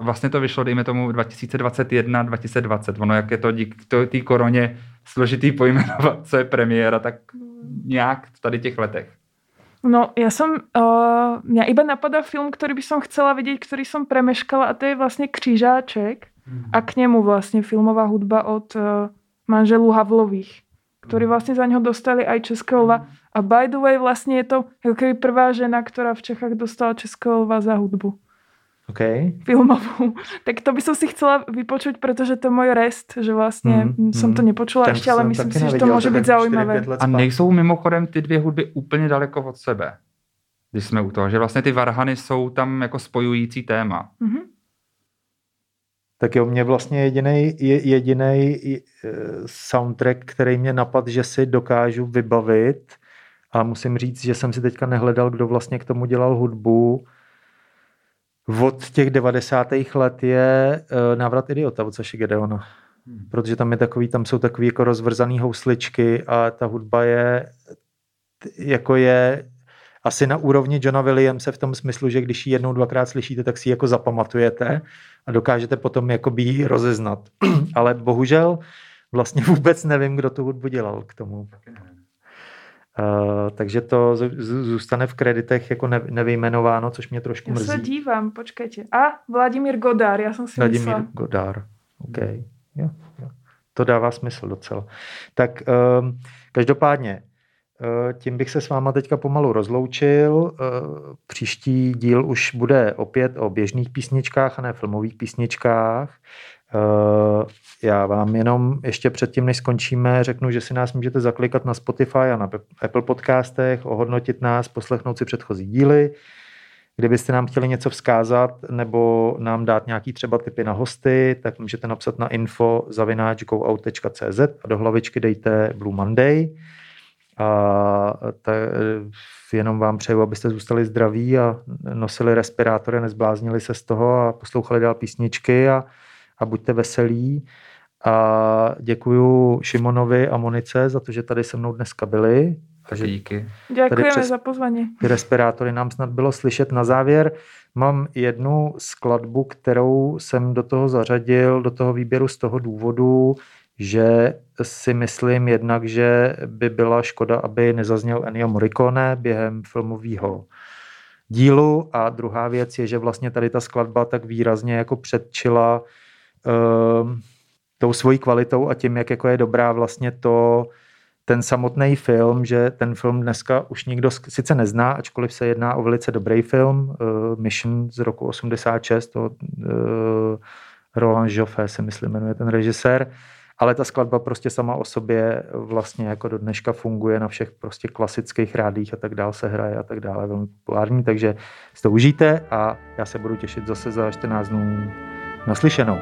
vlastně to vyšlo, dejme tomu, 2021, 2020. Ono, jak je to díky té koroně složitý pojmenovat, co je premiéra, tak nějak v tady těch letech. No, ja som, uh, mňa iba napadá film, ktorý by som chcela vidieť, ktorý som premeškala a to je vlastne Křížáček mm. a k němu vlastně filmová hudba od uh, manželů Havlových, ktorí mhm. vlastne za něho dostali aj Českého lva. A by the way, vlastne je to ako keby prvá žena, ktorá v Čechách dostala Českého lva za hudbu okay. filmovú. Tak to by som si chcela vypočuť, pretože to je môj rest, že vlastne mm, som to nepočula Ten ešte, ale myslím si, že to může být zaujímavé. A nejsou mimochodem ty dvě hudby úplně daleko od sebe, když jsme u toho, že vlastně ty varhany jsou tam jako spojující téma. Mm-hmm. Tak jo, mě vlastně jediný jediný soundtrack, který mě napad, že si dokážu vybavit, a musím říct, že jsem si teďka nehledal, kdo vlastně k tomu dělal hudbu, od těch 90. let je uh, návrat idiota od Saši Gedeona. Hmm. Protože tam je takový, tam jsou takový jako rozvrzaný housličky a ta hudba je jako je asi na úrovni Johna Williamse v tom smyslu, že když ji jednou, dvakrát slyšíte, tak si ji jako zapamatujete a dokážete potom jako by rozeznat. Ale bohužel vlastně vůbec nevím, kdo tu hudbu dělal k tomu. Uh, takže to z- z- zůstane v kreditech jako ne, nevyjmenováno, což mě trošku sa mrzí. dívam, počkajte. A Vladimír Godár, ja som si Vladimír myslela. Godár. OK. Jo, jo. To dává smysl docela. Tak um, každopádně, uh, tím bych se s váma teďka pomalu rozloučil. Uh, příští díl už bude opět o běžných písničkách a ne filmových písničkách. Uh, já vám jenom ještě předtím, než skončíme, řeknu, že si nás můžete zaklikat na Spotify a na Apple podcastech, ohodnotit nás, poslechnout si předchozí díly. Kdybyste nám chtěli něco vzkázat nebo nám dát nějaký třeba tipy na hosty, tak můžete napsat na info a do hlavičky dejte Blue Monday. A ta, jenom vám přeju, abyste zůstali zdraví a nosili respirátory, nezbláznili se z toho a poslouchali dál písničky a, a buďte veselí. A děkuju Šimonovi a Monice za to, že tady se mnou dneska byli. A že Díky. Ďakujeme přes- za pozvanie. ty respirátory nám snad bylo slyšet. Na závěr mám jednu skladbu, kterou jsem do toho zařadil, do toho výběru z toho důvodu, že si myslím jednak, že by byla škoda, aby nezazněl Ennio Morricone během filmového dílu a druhá věc je, že vlastně tady ta skladba tak výrazně jako předčila um, tou svojí kvalitou a tím, jak jako je dobrá vlastně to, ten samotný film, že ten film dneska už nikdo sice nezná, ačkoliv se jedná o velice dobrý film, uh, Mission z roku 86, to uh, Roland Joffé se myslím jmenuje ten režisér, ale ta skladba prostě sama o sobě vlastně jako do dneška funguje na všech prostě klasických rádích a tak dál se hraje a tak dále, velmi populární, takže si to užijte a já se budu těšit zase za 14 dnů naslyšenou.